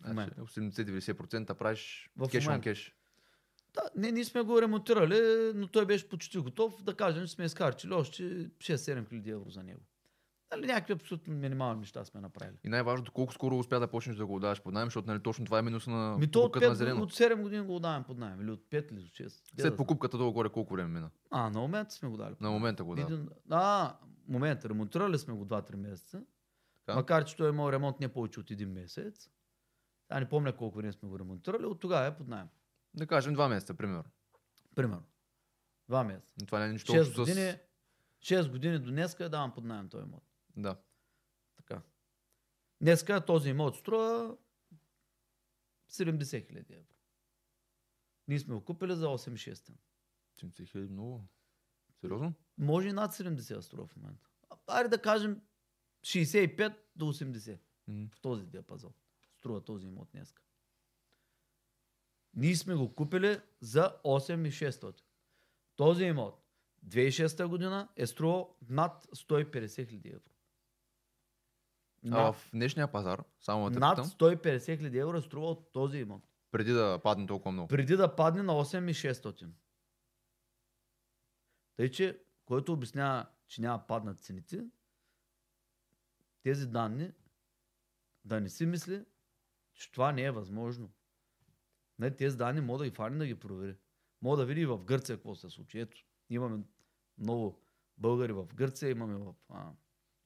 В момента. Значи 80-90% правиш В кеш on момента. кеш. Да, не, ние сме го ремонтирали, но той беше почти готов. Да кажем, че сме изкарчили още 6-7 хиляди евро за него. Нали, някакви абсолютно минимални неща сме направили. И най-важното, колко скоро успя да почнеш да го отдаваш под найем, защото нали, точно това е минуса на Ми то от, покупката на 5, зелено. от 7 години го даваме под найем. Или от 5 или от 6. Де да След покупката долу-горе колко време мина? А, на момента сме го дали. На момента го да. Един... А, момент, ремонтирали сме го 2-3 месеца. Така. Макар, че той е имал ремонт не повече от един месец. А не помня колко време сме го ремонтирали, от тогава е под найем. Да кажем два месеца, примерно. Примерно. Два месеца. Но това не е нищо 6 общо години, с... 6 години до днеска е давам под найем този имот. Да. Така. Днеска този имот струва 70 хиляди евро. Ние сме го купили за 8,6. 70 хиляди много. Сериозно? Може и над 70 да струва в момента. А, Айде да кажем 65 до 80. М. В този диапазон. Струва този имот днеска. Ние сме го купили за 8600. Този имот 2006 година е струвал над 150 хиляди евро. А Над, в днешния пазар, само да над питам, 150 хиляди евро е струвал този имот. Преди да падне толкова много. преди да падне на 8600. Тъй, че който обяснява, че няма паднат цените, тези данни да не си мисли, че това не е възможно. Не, тези данни мога да ги фани да ги провери. Мога да види и в Гърция какво се случи. Ето, имаме много българи в Гърция, имаме в а,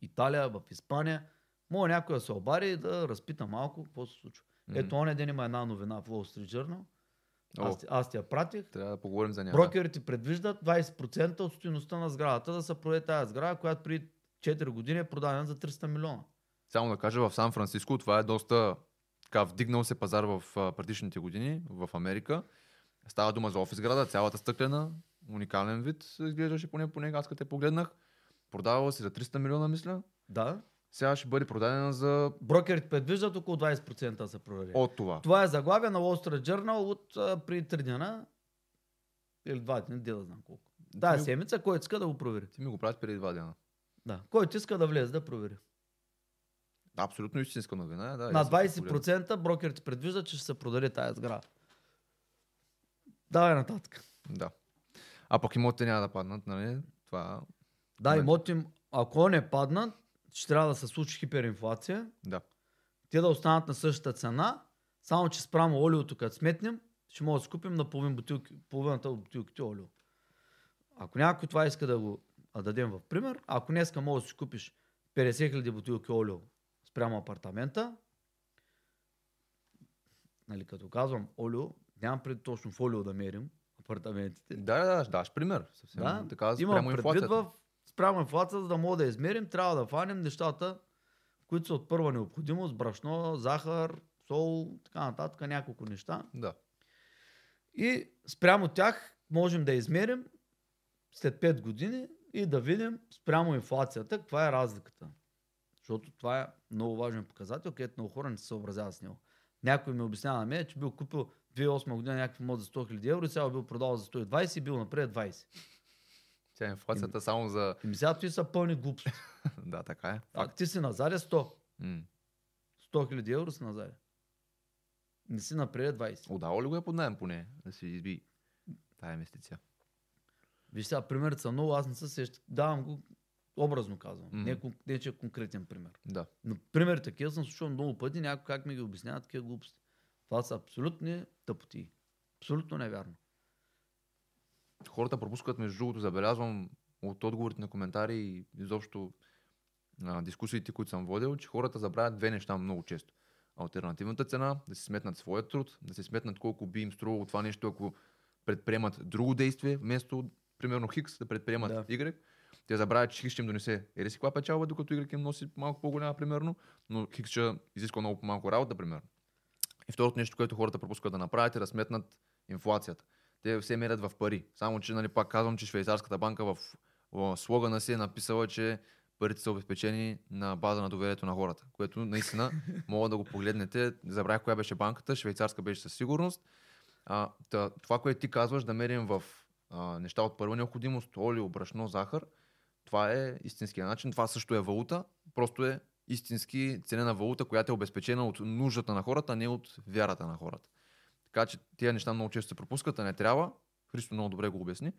Италия, в Испания. Мога някой да се обади и да разпита малко какво се случва. Мгм. Ето, оня ден има една новина в Wall Street Journal. О. Аз, аз ти я пратих. Трябва да поговорим за нея. Брокерите предвиждат 20% от стоеността на сградата да се продаде тази сграда, която преди 4 години е продадена за 300 милиона. Само да кажа, в Сан Франциско това е доста така, вдигнал се пазар в а, предишните години в Америка. Става дума за офис града, цялата стъклена, уникален вид изглеждаше поне по него, аз като те погледнах. Продавала се за 300 милиона, мисля. Да. Сега ще бъде продадена за Брокерите предвиждат около 20% да се продаде. от това. Това е заглавие на Wall Street Journal от а, преди 3 дена или 2 дни, де да знам колко. Тая ми- седмица, който иска да го провери. Ти ми го правиш преди два дена. Да. Който иска да влезе да провери. Абсолютно истинска новина. е, Да, На аз съм го погледнал. 20% брокерите предвиждат, че ще се продаде тази сграда. Давай нататък. Да. А пък имотите няма да паднат, нали? Това, Да, Не. имоти, им, ако не паднат, ще трябва да се случи хиперинфлация. да. те да останат на същата цена, само че спрямо олиото, като сметнем, ще може да си купим на половин бутилки, половината от бутилките олио. Ако някой това иска да го дадем в пример, ако днеска можеш да си купиш 50 000 бутилки олио спрямо апартамента, нали, като казвам олио, нямам пред точно в олио да мерим апартаментите. Да, да, да, даш пример. Съвсем Да, така, имам предвид в спрямо инфлацията, за да мога да измерим, трябва да фанем нещата, които са от първа необходимост, брашно, захар, сол, така нататък, няколко неща. Да. И спрямо тях можем да измерим след 5 години и да видим спрямо инфлацията каква е разликата. Защото това е много важен показател, където много хора не се съобразяват с него. Някой ми обяснява на мен, че бил купил 2008 година някакъв мод за 100 000 евро и сега бил продал за 120 и бил напред 20. Тя инфлацията само за... И ми сега ти са пълни глупости. да, така е. Факт. Ти си назаде 100. М. 100 000 евро си назаде. Не си напред 20. Отдава ли го е под найем поне, да си изби тая инвестиция? Виж сега, примерът са много, аз не се сещам. Давам го образно казвам. Мгм. Не, кон- не, че е конкретен пример. Да. Но примери такива съм слушал много пъти, някой как ми ги обясняват такива глупости. Това са абсолютни тъпоти. Абсолютно невярно. Хората пропускат, между другото, забелязвам от отговорите на коментари и изобщо а, дискусиите, които съм водил, че хората забравят две неща много често. Альтернативната цена, да си сметнат своят труд, да си сметнат колко би им струвало това нещо, ако предприемат друго действие, вместо, примерно, Хикс да предприемат Да. Y. Те забравят, че Хикс ще им донесе еди си каква печалба, докато Y им носи малко по-голяма, примерно, но Хикс ще изисква много по-малко работа, примерно. И второто нещо, което хората пропускат да направят е да сметнат инфлацията. Те все мерят в пари. Само, че нали, пак казвам, че швейцарската банка в, в слогана си е написала, че парите са обезпечени на база на доверието на хората, което наистина мога да го погледнете. Забравях коя беше банката, швейцарска беше със сигурност. А, това, което ти казваш, да мерим в а, неща от първа необходимост, олио, брашно, захар, това е истинския начин. Това също е валута, просто е истински ценена валута, която е обезпечена от нуждата на хората, а не от вярата на хората. Така че тези неща много често се пропускат, а не трябва. Христо много добре го обясни.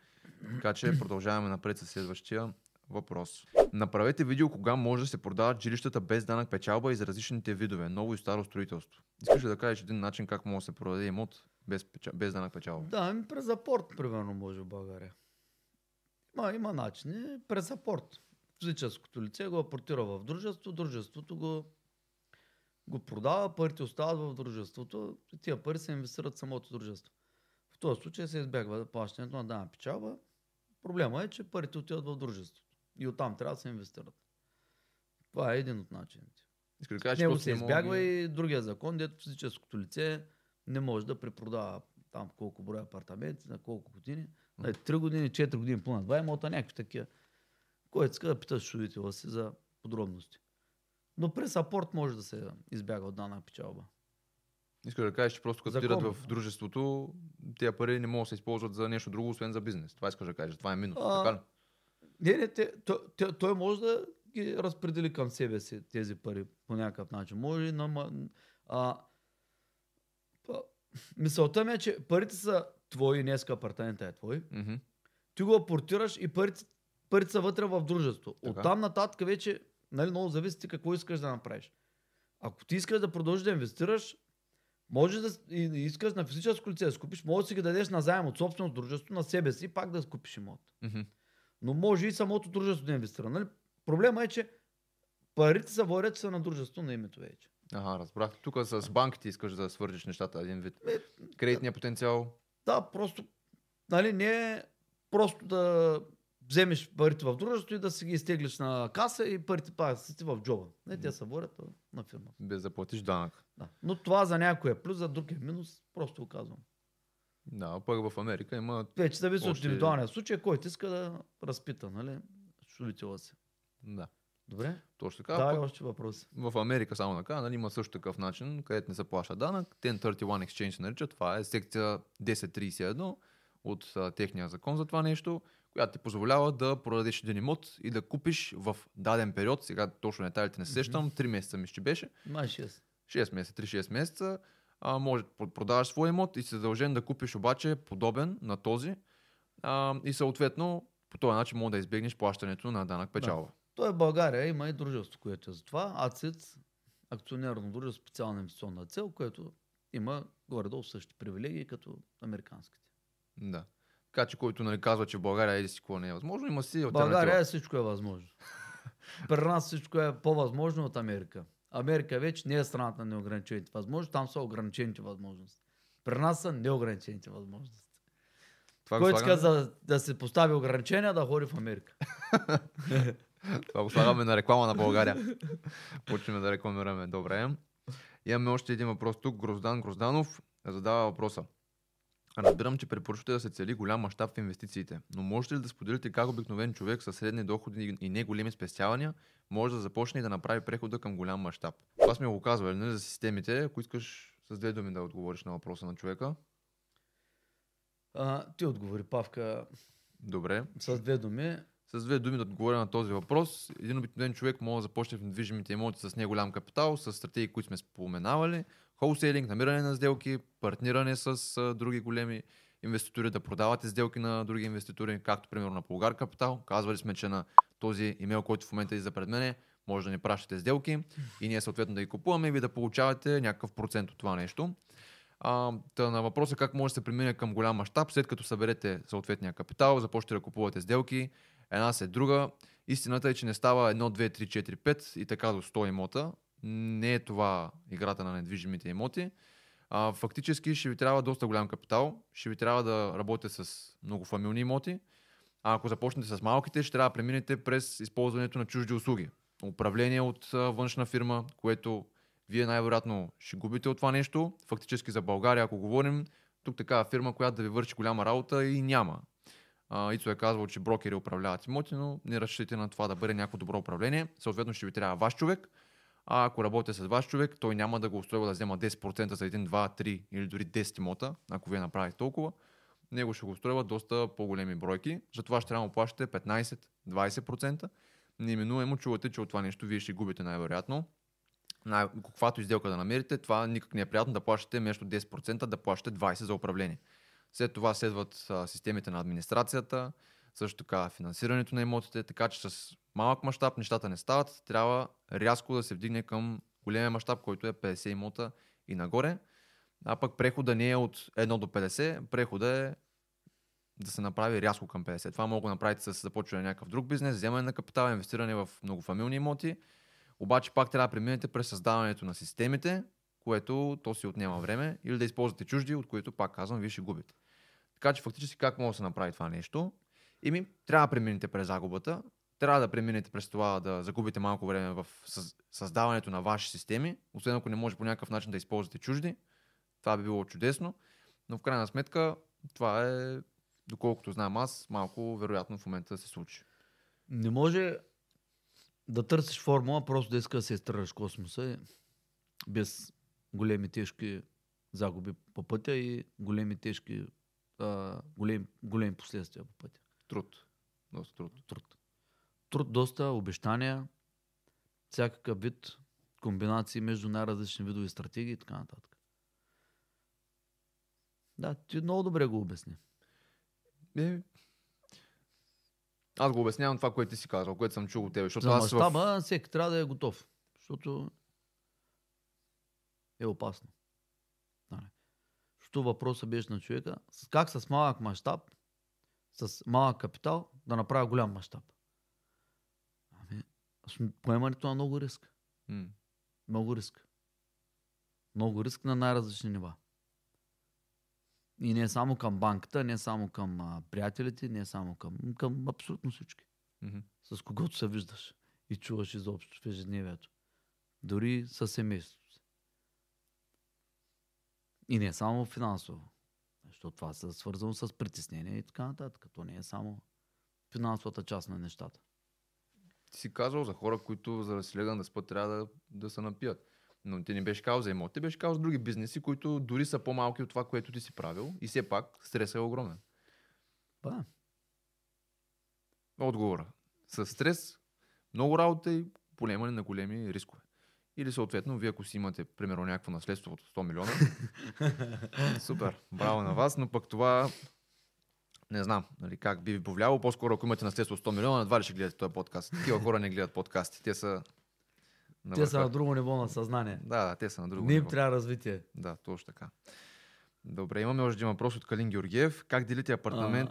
Така че продължаваме напред с следващия въпрос. Направете видео кога може да се продават жилищата без данък печалба и за различните видове, ново и старо строителство. Искаш ли да кажеш един начин как може да се продаде имот без, печа... без данък печалба? Да, ами през апорт, примерно, може в България. Има, има начини. През апорт. Физическото лице го апортира в дружество, дружеството го, го продава, парите остават в дружеството и тия пари се инвестират в самото дружество. В този случай се избягва плащането на дана печалба. Проблема е, че парите отиват в дружеството. И оттам трябва да се инвестират. Това е един от начините. Да С него се не мога избягва ги- и другия закон, дето физическото лице не може да препродава там колко броя апартаменти, на колко години. Нали, 3 години, 4 години плана, 2 имота, някакви такива. Кой иска да питаш шудителя си за подробности. Но през апорт може да се избяга от дана печалба. Искаш да кажеш, че просто като отидат в дружеството, тези пари не могат да се използват за нещо друго, освен за бизнес. Това искаш да кажеш. Това е минус. А, Така ли? Не, не, те, той, той, той може да ги разпредели към себе си тези пари по някакъв начин. Може ма- А, мисълта ми е, че парите са твои, днеска апартамента е твой. Мгм. Ти го апортираш и парите, парите са вътре в дружество. Така. От там нататък вече нали, много зависи ти какво искаш да направиш. Ако ти искаш да продължиш да инвестираш, може да и и искаш на физическо лице да си купиш, може да си ги дадеш на заем от собствено дружество на себе си и пак да купиш имот. Мгм. Но може и самото дружество да инвестира. Нали? Проблема е, че парите са водят, че са на дружество на името вече. Ага, разбрах. Тук с банките искаш да свържиш нещата един вид. Кредитния потенциал. Да, просто, нали, не е просто да вземеш парите в дружеството и да си ги изтеглиш на каса и парите пак си ти в джоба. Не, те са водят на фирмата. без да платиш данък. Да. Но това за някой е плюс, за друг е минус, просто го казвам. Да, пък в Америка има... Вече зависи от Още- индивидуалния случай, който иска да разпита, нали, чувствителя си. Да, Добре? точно така. Да, Пък още въпроси. в Америка само така, нали, има също такъв начин, където не се плаща данък. 1031 Exchange се нарича. Това е секция 1031 от а, техния закон за това нещо, която ти позволява да продадеш един имот и да купиш в даден период, сега точно детайлите не се сещам, 3 месеца ми ще беше, Май 6. 6 месеца, 3-6 месеца, а, може да продаваш свой имот и си задължен да купиш обаче подобен на този а, и съответно по този начин може да избегнеш плащането на данък печалба. Той е в България, има и дружество, което е за това. АЦИЦ, акционерно дружество, специална инвестиционна цел, което има горе-долу същите привилегии като американските. Да. Така че който нали, казва, че в България еди си какво не е възможно, има си В. България всичко е възможно. При нас всичко е по-възможно от Америка. Америка вече не е страната на неограничените възможности, там са ограничените възможности. При нас са неограничените възможности. Това Който иска да, да се постави ограничения, да ходи в Америка. това го слагаме на реклама на България. Почваме да рекламираме. Добре. Имаме още един въпрос тук. Гроздан Грозданов задава въпроса. Разбирам, че препоръчвате да се цели голям мащаб в инвестициите, но можете ли да споделите как обикновен човек с средни доходи и не големи спестявания може да започне и да направи прехода към голям мащаб? Това сме го казвали нали, за системите. Ако искаш с две думи да отговориш на въпроса на човека. А, ти отговори, Павка, Добре. с две думи. С две думи да отговоря на този въпрос. Един обикновен човек може да започне в недвижимите имоти с неголям капитал, с стратегии, които сме споменавали, холсейлинг, намиране на сделки, партниране с други големи инвеститори, да продавате сделки на други инвеститори, както примерно на Полгар Капитал. Казвали сме, че на този имейл, който в момента излиза пред мене, може да ни пращате сделки и ние съответно да ги купуваме и ви да получавате някакъв процент от това нещо. А, та на въпроса как може да се премине към голям мащаб, след като съберете съответния капитал, започнете да купувате сделки, една след друга. Истината е, че не става 1, 2, 3, 4, 5 и така до 100 имота. Не е това играта на недвижимите имоти. А, фактически ще ви трябва доста голям капитал, ще ви трябва да работите с многофамилни имоти. А ако започнете с малките, ще трябва да преминете през използването на чужди услуги. Управление от външна фирма, което вие най-вероятно ще губите от това нещо. Фактически за България, ако говорим, тук такава фирма, която да ви върши голяма работа и няма. А, Ицо е казвал, че брокери управляват имоти, но не разчитайте на това да бъде някакво добро управление. Съответно ще ви трябва ваш човек. А ако работите с ваш човек, той няма да го устройва да взема 10% за един, 2, 3 или дори 10 имота, ако вие направите толкова. Него ще го устройва доста по-големи бройки. Затова ще трябва да плащате 15-20%. Неминуемо чувате, че от това нещо вие ще губите най-вероятно. Най- каквато изделка да намерите, това никак не е приятно да плащате вместо 10%, да плащате 20% за управление. След това следват а, системите на администрацията, също така финансирането на имотите, така че с малък мащаб нещата не стават. Трябва рязко да се вдигне към големия мащаб, който е 50 имота и нагоре. А пък прехода не е от 1 до 50, прехода е да се направи рязко към 50. Това мога да направите с започване на някакъв друг бизнес, вземане на капитал, инвестиране в многофамилни имоти. Обаче пак трябва да преминете през създаването на системите, което то си отнема време, или да използвате чужди, от които пак казвам, вие ще губите. Така че фактически как може да се направи това нещо? Ими, трябва да преминете през загубата, трябва да преминете през това да загубите малко време в съз- създаването на ваши системи, освен ако не може по някакъв начин да използвате чужди. Това би било чудесно, но в крайна сметка това е, доколкото знам аз, малко вероятно в момента да се случи. Не може да търсиш формула, просто да иска да се изтърваш космоса без големи тежки загуби по пътя и големи тежки а, големи, големи последствия по пътя. Труд. Доста труд. Труд. Труд, доста обещания, всякакъв вид комбинации между най-различни видови стратегии и така нататък. Да, ти много добре го обясни. Е, аз го обяснявам това, което ти си казал, което съм чул от тебе. Защото За аз в... мащаба всеки трябва да е готов. Защото е опасно. Нали. Защото въпросът беше на човека с как с малък мащаб, с малък капитал да направя голям мащаб. Ами, с поемането на много риск. Много риск. Много риск на най-различни нива. И не само към банката, не само към а, приятелите, не само към, към абсолютно всички Мгм. с когото се виждаш и чуваш изобщо в ежедневието. Дори със семейството. И не само финансово. Защото това е свързано с притеснение и така нататък. То не е само финансовата част на нещата. Ти си казал за хора, които за да си легнат да спят трябва да, да се напият. Но ти не беше казал за имоти, беше казал за други бизнеси, които дори са по-малки от това, което ти си правил. И все пак стресът е огромен. Ба, Отговора. С стрес, много работа и поемане на големи рискове. Или съответно, вие ако си имате, примерно, някакво наследство от 100 милиона, супер, браво на вас, но пък това не знам нали, как би ви повлияло. По-скоро, ако имате наследство от 100 милиона, едва ли ще гледате този подкаст. Такива хора не гледат подкасти. Те са на те са на друго ниво на съзнание. Да, да, те са на друго Не им ниво. трябва развитие. Да, точно така. Добре, имаме още един въпрос от Калин Георгиев. Как делите апартамент?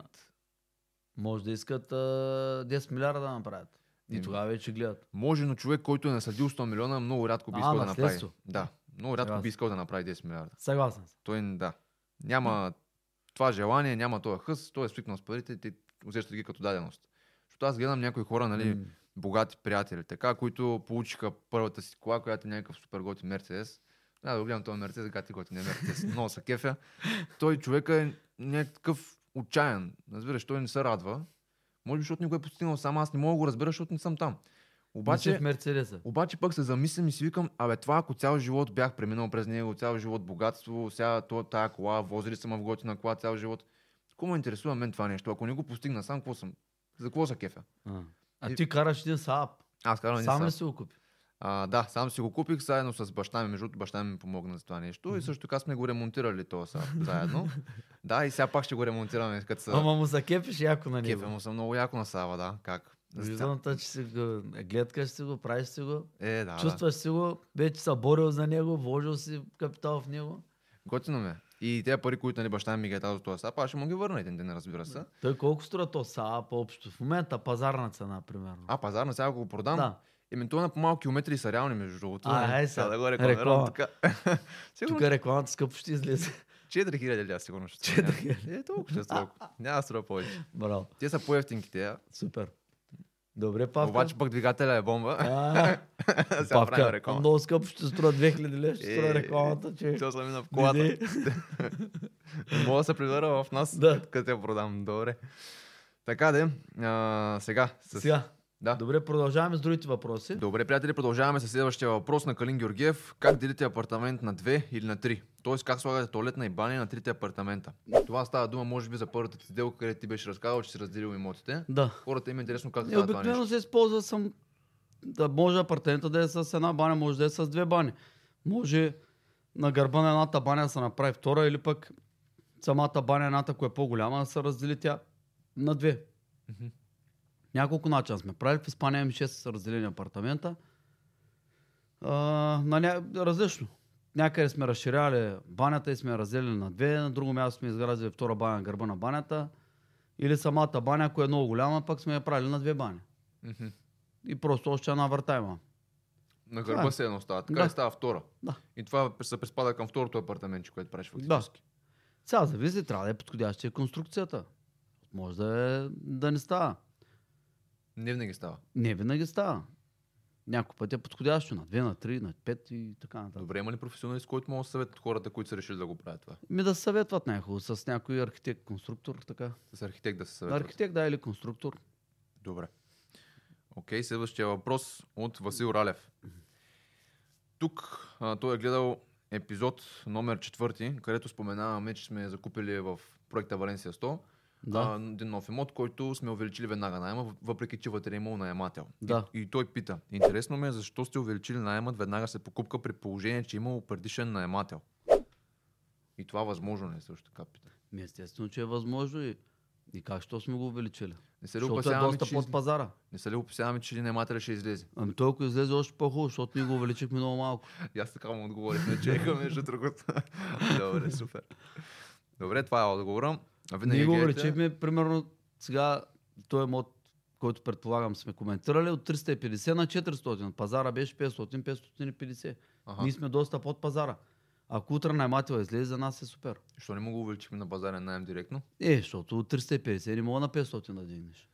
Може да искат а, 10 милиарда да направят. И Еми. тогава вече гледат. Може, но човек, който е насъдил 100 милиона, много рядко би искал да направи. Да, много рядко Съгласен. би искал да направи 10 милиарда. Съгласен съм. Той, да, няма това желание, няма този хъс, той е свикнал с парите и усещат ги като даденост. Защото аз гледам някои хора, нали, М. богати приятели, така, които получиха първата си кола, която е някакъв супер готин Мерцедес. Да, да го гледам този Мерцедес, гати готин не Мерцедес. Много са кефя. Той човека е някакъв отчаян. Разбираш, той не се радва. Може би, защото никой е постигнал сам, аз не мога да го разбера, защото не съм там. Обаче... В Мерцедеса. обаче пък се замислям и си викам, абе това ако цял живот бях преминал през него, цял живот богатство, сега то, тая кола, возили съм в готина кола цял живот. Какво ме интересува мен това нещо? Ако не го постигна сам, какво съм? За какво са кефа? А, а И- ти караш един Saab. Аз казвам, Сам сам ли си го купи? А, да, сам си го купих заедно с баща ми. Между другото, баща ми помогна за това нещо. И също така сме го ремонтирали са, заедно. да, и сега пак ще го ремонтираме, като са... Ама му закепиш яко на него. Кефа му съм много яко на Сава, да. Как? Виждам, те, че си го, гледкаш си го, правиш си го, Е, да, да. чувстваш си го, вече се борил за него, вложил си капитал в него. Готино ме. И тези пари, които нали, баща ми ги е дал за това сап, аз ще му ги върна един ден, разбира се. Той колко струва то са по-общо? В момента пазарна цена, примерно. А, пазарна, сега ако го продам. Да. Еми, това на по-малки километри са реални, между другото. А, Нали? ай Сега да го рекламирам Реклама. така. Сигурно Тук рекламата скъпо ще излезе. 4000 лева сигурно ще струва. 4000. Е, толкова ще струва. Няма да струва повече. Браво. Те са по-ефтинките, а. Супер. Добре, Павка. Обаче пък двигателя е бомба. А, Павка, много скъпо ще струва 2000 лева, ще струва Е, рекламата, че... Що съм мина в колата. Мога да се прибера в нас, Да. къде я продам. Добре. Така де, а, сега. С... Сега, Да. добре, продължаваме с другите въпроси. Добре, приятели, продължаваме с следващия въпрос на Калин Георгиев. Как делите апартамент на две или на три? Тоест, как слагате туалетна и баня на трите апартамента? Това става дума, може би, за първата ти сделка, където ти беше разказал, че си разделил имотите. Да. Хората им е интересно как И става това нещо. се използва съм да може апартамента да е с една баня, може да е с две бани. Може на гърба на едната баня да се направи втора или пък самата баня, едната, която е по-голяма, да се раздели тя на две. Мгм. Няколко начина сме правили. В Испания имаме 6 разделени апартамента. А, на ня... Различно. Някъде сме разширяли банята и сме разделили на две, на друго място сме изградили втора баня на гърба на банята. Или самата баня, ако е много голяма, пък сме я правили на две бани. Мгм. И просто още една врата има. На гърба е. се едно става. Така Да. и става втора. Да. И това се приспада към второто апартамент, което правиш Да. фактически. Сега зависи, трябва да е подходяща конструкцията. Може да, е, да не става. Не винаги става. Не винаги става. Някой път е подходящо на 2, на 3, на 5 и така нататък. Добре, има ли професионалист, който може да съветват хората, които са решили да го правят това? Ми да съветват някой с някой архитект, конструктор, така. С архитект да се съветват. Архитект, да, или конструктор. Добре. Окей, следващия въпрос от Васил Ралев. Тук а, той е гледал епизод номер четвърти, където споменаваме, че сме закупили в проекта Валенсия 100 Да. един нов имот, който сме увеличили веднага найема, въпреки че вътре е имал наемател. Да. И, и той пита, интересно ме е защо сте увеличили найемът веднага след покупка при положение, че е имал предишен наемател. И това възможно ли е също така питам. Ми естествено, че е възможно и, и как що сме го увеличили? Не се ли Защото е опасяваме, доста че, под пазара. не се ли опасяваме, че наемателя ще излезе? Ами той ако излезе още по-хубаво, защото ние го увеличихме много малко. И аз така му отговорих на Джейка, между другото. Добре, супер. Добре, това е отговора. А Ние го увеличихме, примерно, сега той е мод, който предполагам сме коментирали, от 350 на 400. Пазара беше 500-550. Аха. Ние сме доста под пазара. Ако утре наймател излезе, за нас е супер. Защо не му го увеличихме на пазарен найем директно? Е, защото от 350 не мога на 500 да дигнеш.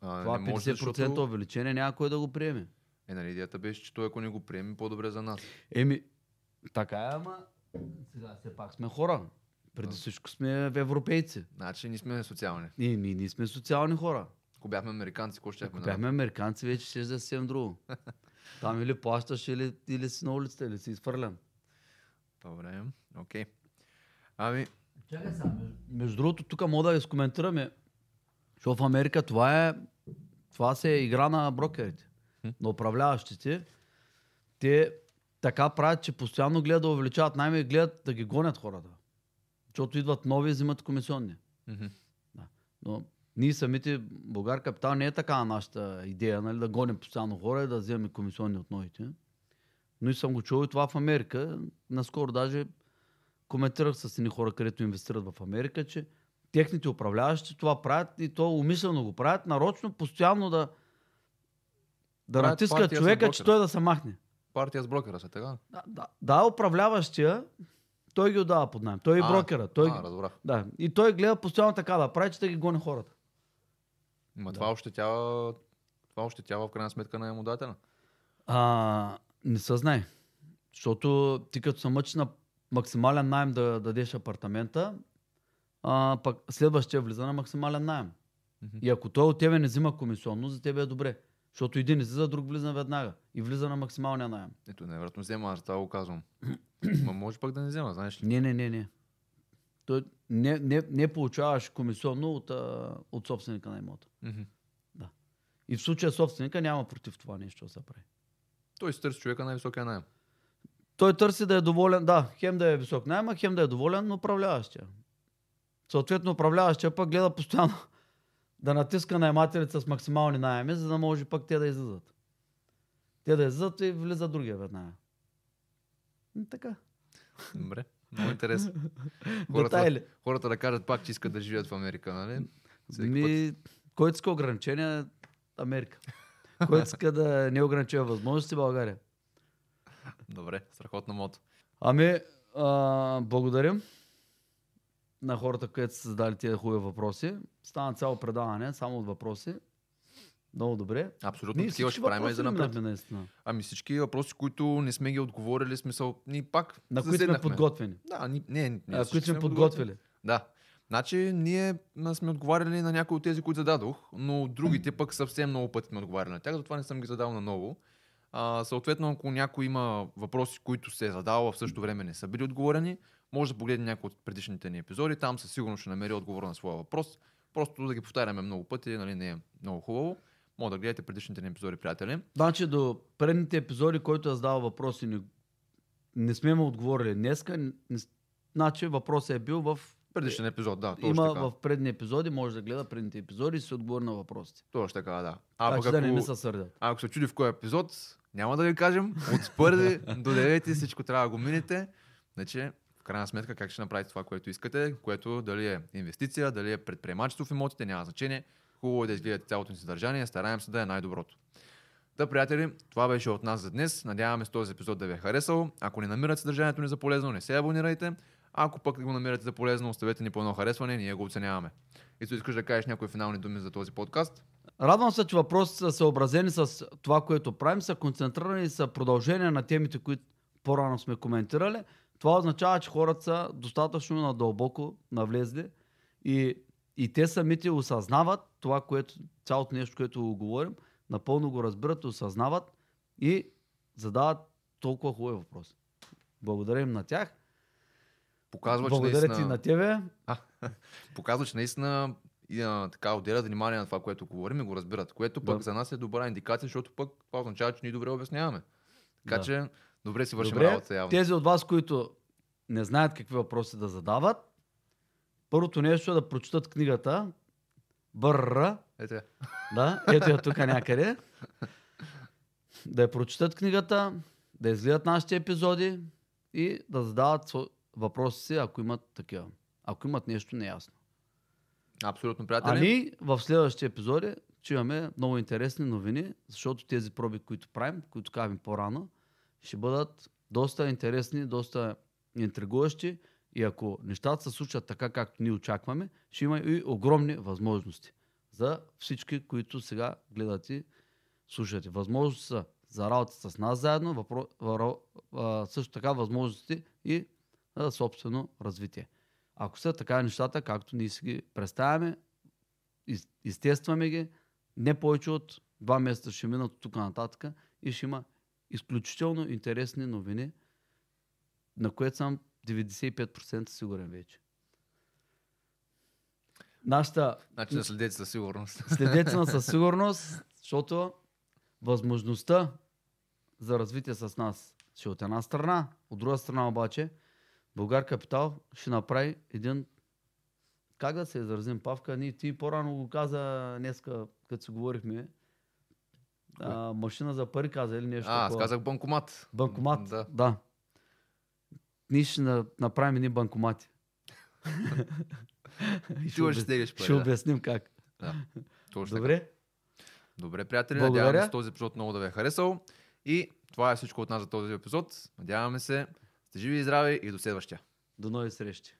А, Това не може, 50% защото... увеличение няма кой да го приеме. Е, нали, идеята беше, че той ако не го приеме, по-добре за нас. Еми, така е, ама сега все пак сме хора. Преди всичко сме европейци. Значи, ние сме социални. И ние, ние сме социални хора. Ако бяхме американци, какво ще Ако бяхме американци, вече ще е съвсем друго. Там или плащаш, или, или си на улицата, или си изхвърлен. Добре, окей. Ами, Чакай сега, между, между другото, тук мога да изкоментираме, защото в Америка това е, това се е игра на брокерите, на управляващите. Те така правят, че постоянно гледат да увеличават найми и гледат да ги гонят хората. Защото идват нови и взимат комисионни. мгм. Да. Но ние самите, Българ Капитал не е така нашата идея, нали, да гоним постоянно хора и да вземем комисионни от новите. Но и съм го чул и това в Америка. Наскоро даже коментирах с едни хора, където инвестират в Америка, че техните управляващи това правят и то умишлено го правят, нарочно, постоянно да, да Правят натискат човека, че той да се махне. партия с брокера са така? Да, да, да, управляващия, той ги отдава под найем. Той е А, брокера. Той, А, разбрах. да. И той гледа постоянно така да прави, че да ги гони хората. Ма Да. това ощетява, това ощетява в крайна сметка на наемодателя. А, не се знае. Защото ти като се мъчиш на максимален найем да дадеш апартамента, а, пък следващия влиза на максимален найем. Мгм. И ако той от тебе не взима комисионно, за тебе е добре. Защото един излиза, друг влиза веднага. И влиза на максималния найем. Ето, невероятно взема, аз това го казвам. Ма може пък да не взема, знаеш ли? Не, не, не, не. Той не, не, не получаваш комисионно от, от собственика на имота. Мгм. И в случая собственика няма против това нещо да се прави. Той си търси човека най-високия найем. Той търси да е доволен, да, хем да е висок найема, хем да е доволен на управляващия. Съответно, управляващия пък гледа постоянно да натиска наемателите с максимални найеми, за да може пък те да излизат. Те да излизат и влиза другия веднага. Така. Добре, много интересно. Хората, Детайли. хората да кажат пак, че искат да живеят в Америка, нали? Всеки Ми, който иска ограничения, Америка. който иска да не ограничава възможности, България. Добре, страхотна мото. Ами, а, благодарим на хората, които са задали тия хубави въпроси. Стана цяло предаване, само от въпроси. Много добре. Абсолютно Ние такива ще правим и за напред. наистина, Ами всички въпроси, които не сме ги отговорили, смисъл, ни пак на които сме подготвени. Да, ни, не, не, А, които сме подготвили. Да. Значи, ние сме отговаряли на някои от тези, които зададох, но другите пък съвсем много пъти сме отговаряли на тях, затова не съм ги задал наново. А, съответно, ако някой има въпроси, които се е задал, а в същото време не са били отговорени, може да погледне някои от предишните ни епизоди, там със сигурност ще намери отговор на своя въпрос. Просто да ги повтаряме много пъти, нали, не е много хубаво. Може да гледате предишните ни епизоди, приятели. Значи до предните епизоди, който е задал въпроси, не, не сме му отговорили днеска. Не, значи въпросът е бил в... Предишен епизод, да, точно Има така. в предни епизоди, може да гледа предните епизоди и се отговори на въпросите. Точно така, да. А А, пък значи да не ако- ми се сърдят. Ако се чуди в кой епизод, няма да ви кажем. От първи до девети всичко трябва да го минете. Значи, крайна сметка, как ще направите това, което искате, което дали е инвестиция, дали е предприемачество в имотите, няма значение. Хубаво е да изгледате цялото ни съдържание, стараем се да е най-доброто. Та, приятели, това беше от нас за днес. Надяваме се този епизод да ви е харесал. Ако не намирате съдържанието ни за полезно, не се абонирайте. Ако пък го намирате за полезно, оставете ни по едно харесване, ние го оценяваме. И искаш да кажеш някои финални думи за този подкаст? Радвам се, че въпросите са съобразени с това, което правим, са концентрирани и са продължение на темите, които по-рано сме коментирали. Това означава, че хората са достатъчно надълбоко навлезли и, и те самите осъзнават това, което, цялото нещо, което го говорим, напълно го разбират, осъзнават и задават толкова хубави въпроси. Благодарим на тях. Показва, Благодаря наистина... ти на тебе. А, показва, че наистина и, а, така отделят внимание на това, което говорим и го разбират, което пък Да. за нас е добра индикация, защото пък това означава, че ние добре обясняваме. Така Да. че добре си вършим Добре, работа явно. тези от вас, които не знаят какви въпроси да задават, първото нещо е да прочитат книгата Бърра, Ето я. да, ето я тук някъде. Да я прочитат книгата, да изгледат нашите епизоди и да задават въпроси си, ако имат такива. Ако имат нещо неясно. Абсолютно, А приятели. ние в следващите епизоди ще имаме много интересни новини, защото тези проби, които правим, които казваме по-рано, ще бъдат доста интересни, доста интригуващи и ако нещата се случат така, както ние очакваме, ще има и огромни възможности за всички, които сега гледат и слушате. Възможности са за работа с нас заедно, въпро... също така възможности и за собствено развитие. Ако са така нещата, както ние си ги представяме, из- изтестваме ги, не повече от два месеца ще минат от тук нататък и ще има изключително интересни новини, на което съм 95% сигурен вече. Нашата Значи не следете със сигурност. следете на със сигурност, защото възможността за развитие с нас ще е от една страна, от друга страна обаче Българ Капитал ще направи един как да се изразим, Павка, ние ти по-рано го каза днеска, като си говорихме, а, машина за пари каза или нещо А, аз казах банкомат. Банкомат, Да. да. Ние ще на- направим едни банкомати. И Ти ще стегаш пари. ще да. обясним как. Да. Точно така. Добре? Добре, приятели, Благодаря. надяваме се този епизод много да ви е харесал. И това е всичко от нас за този епизод. Надяваме се, сте живи и здрави и до следващия. До нови срещи.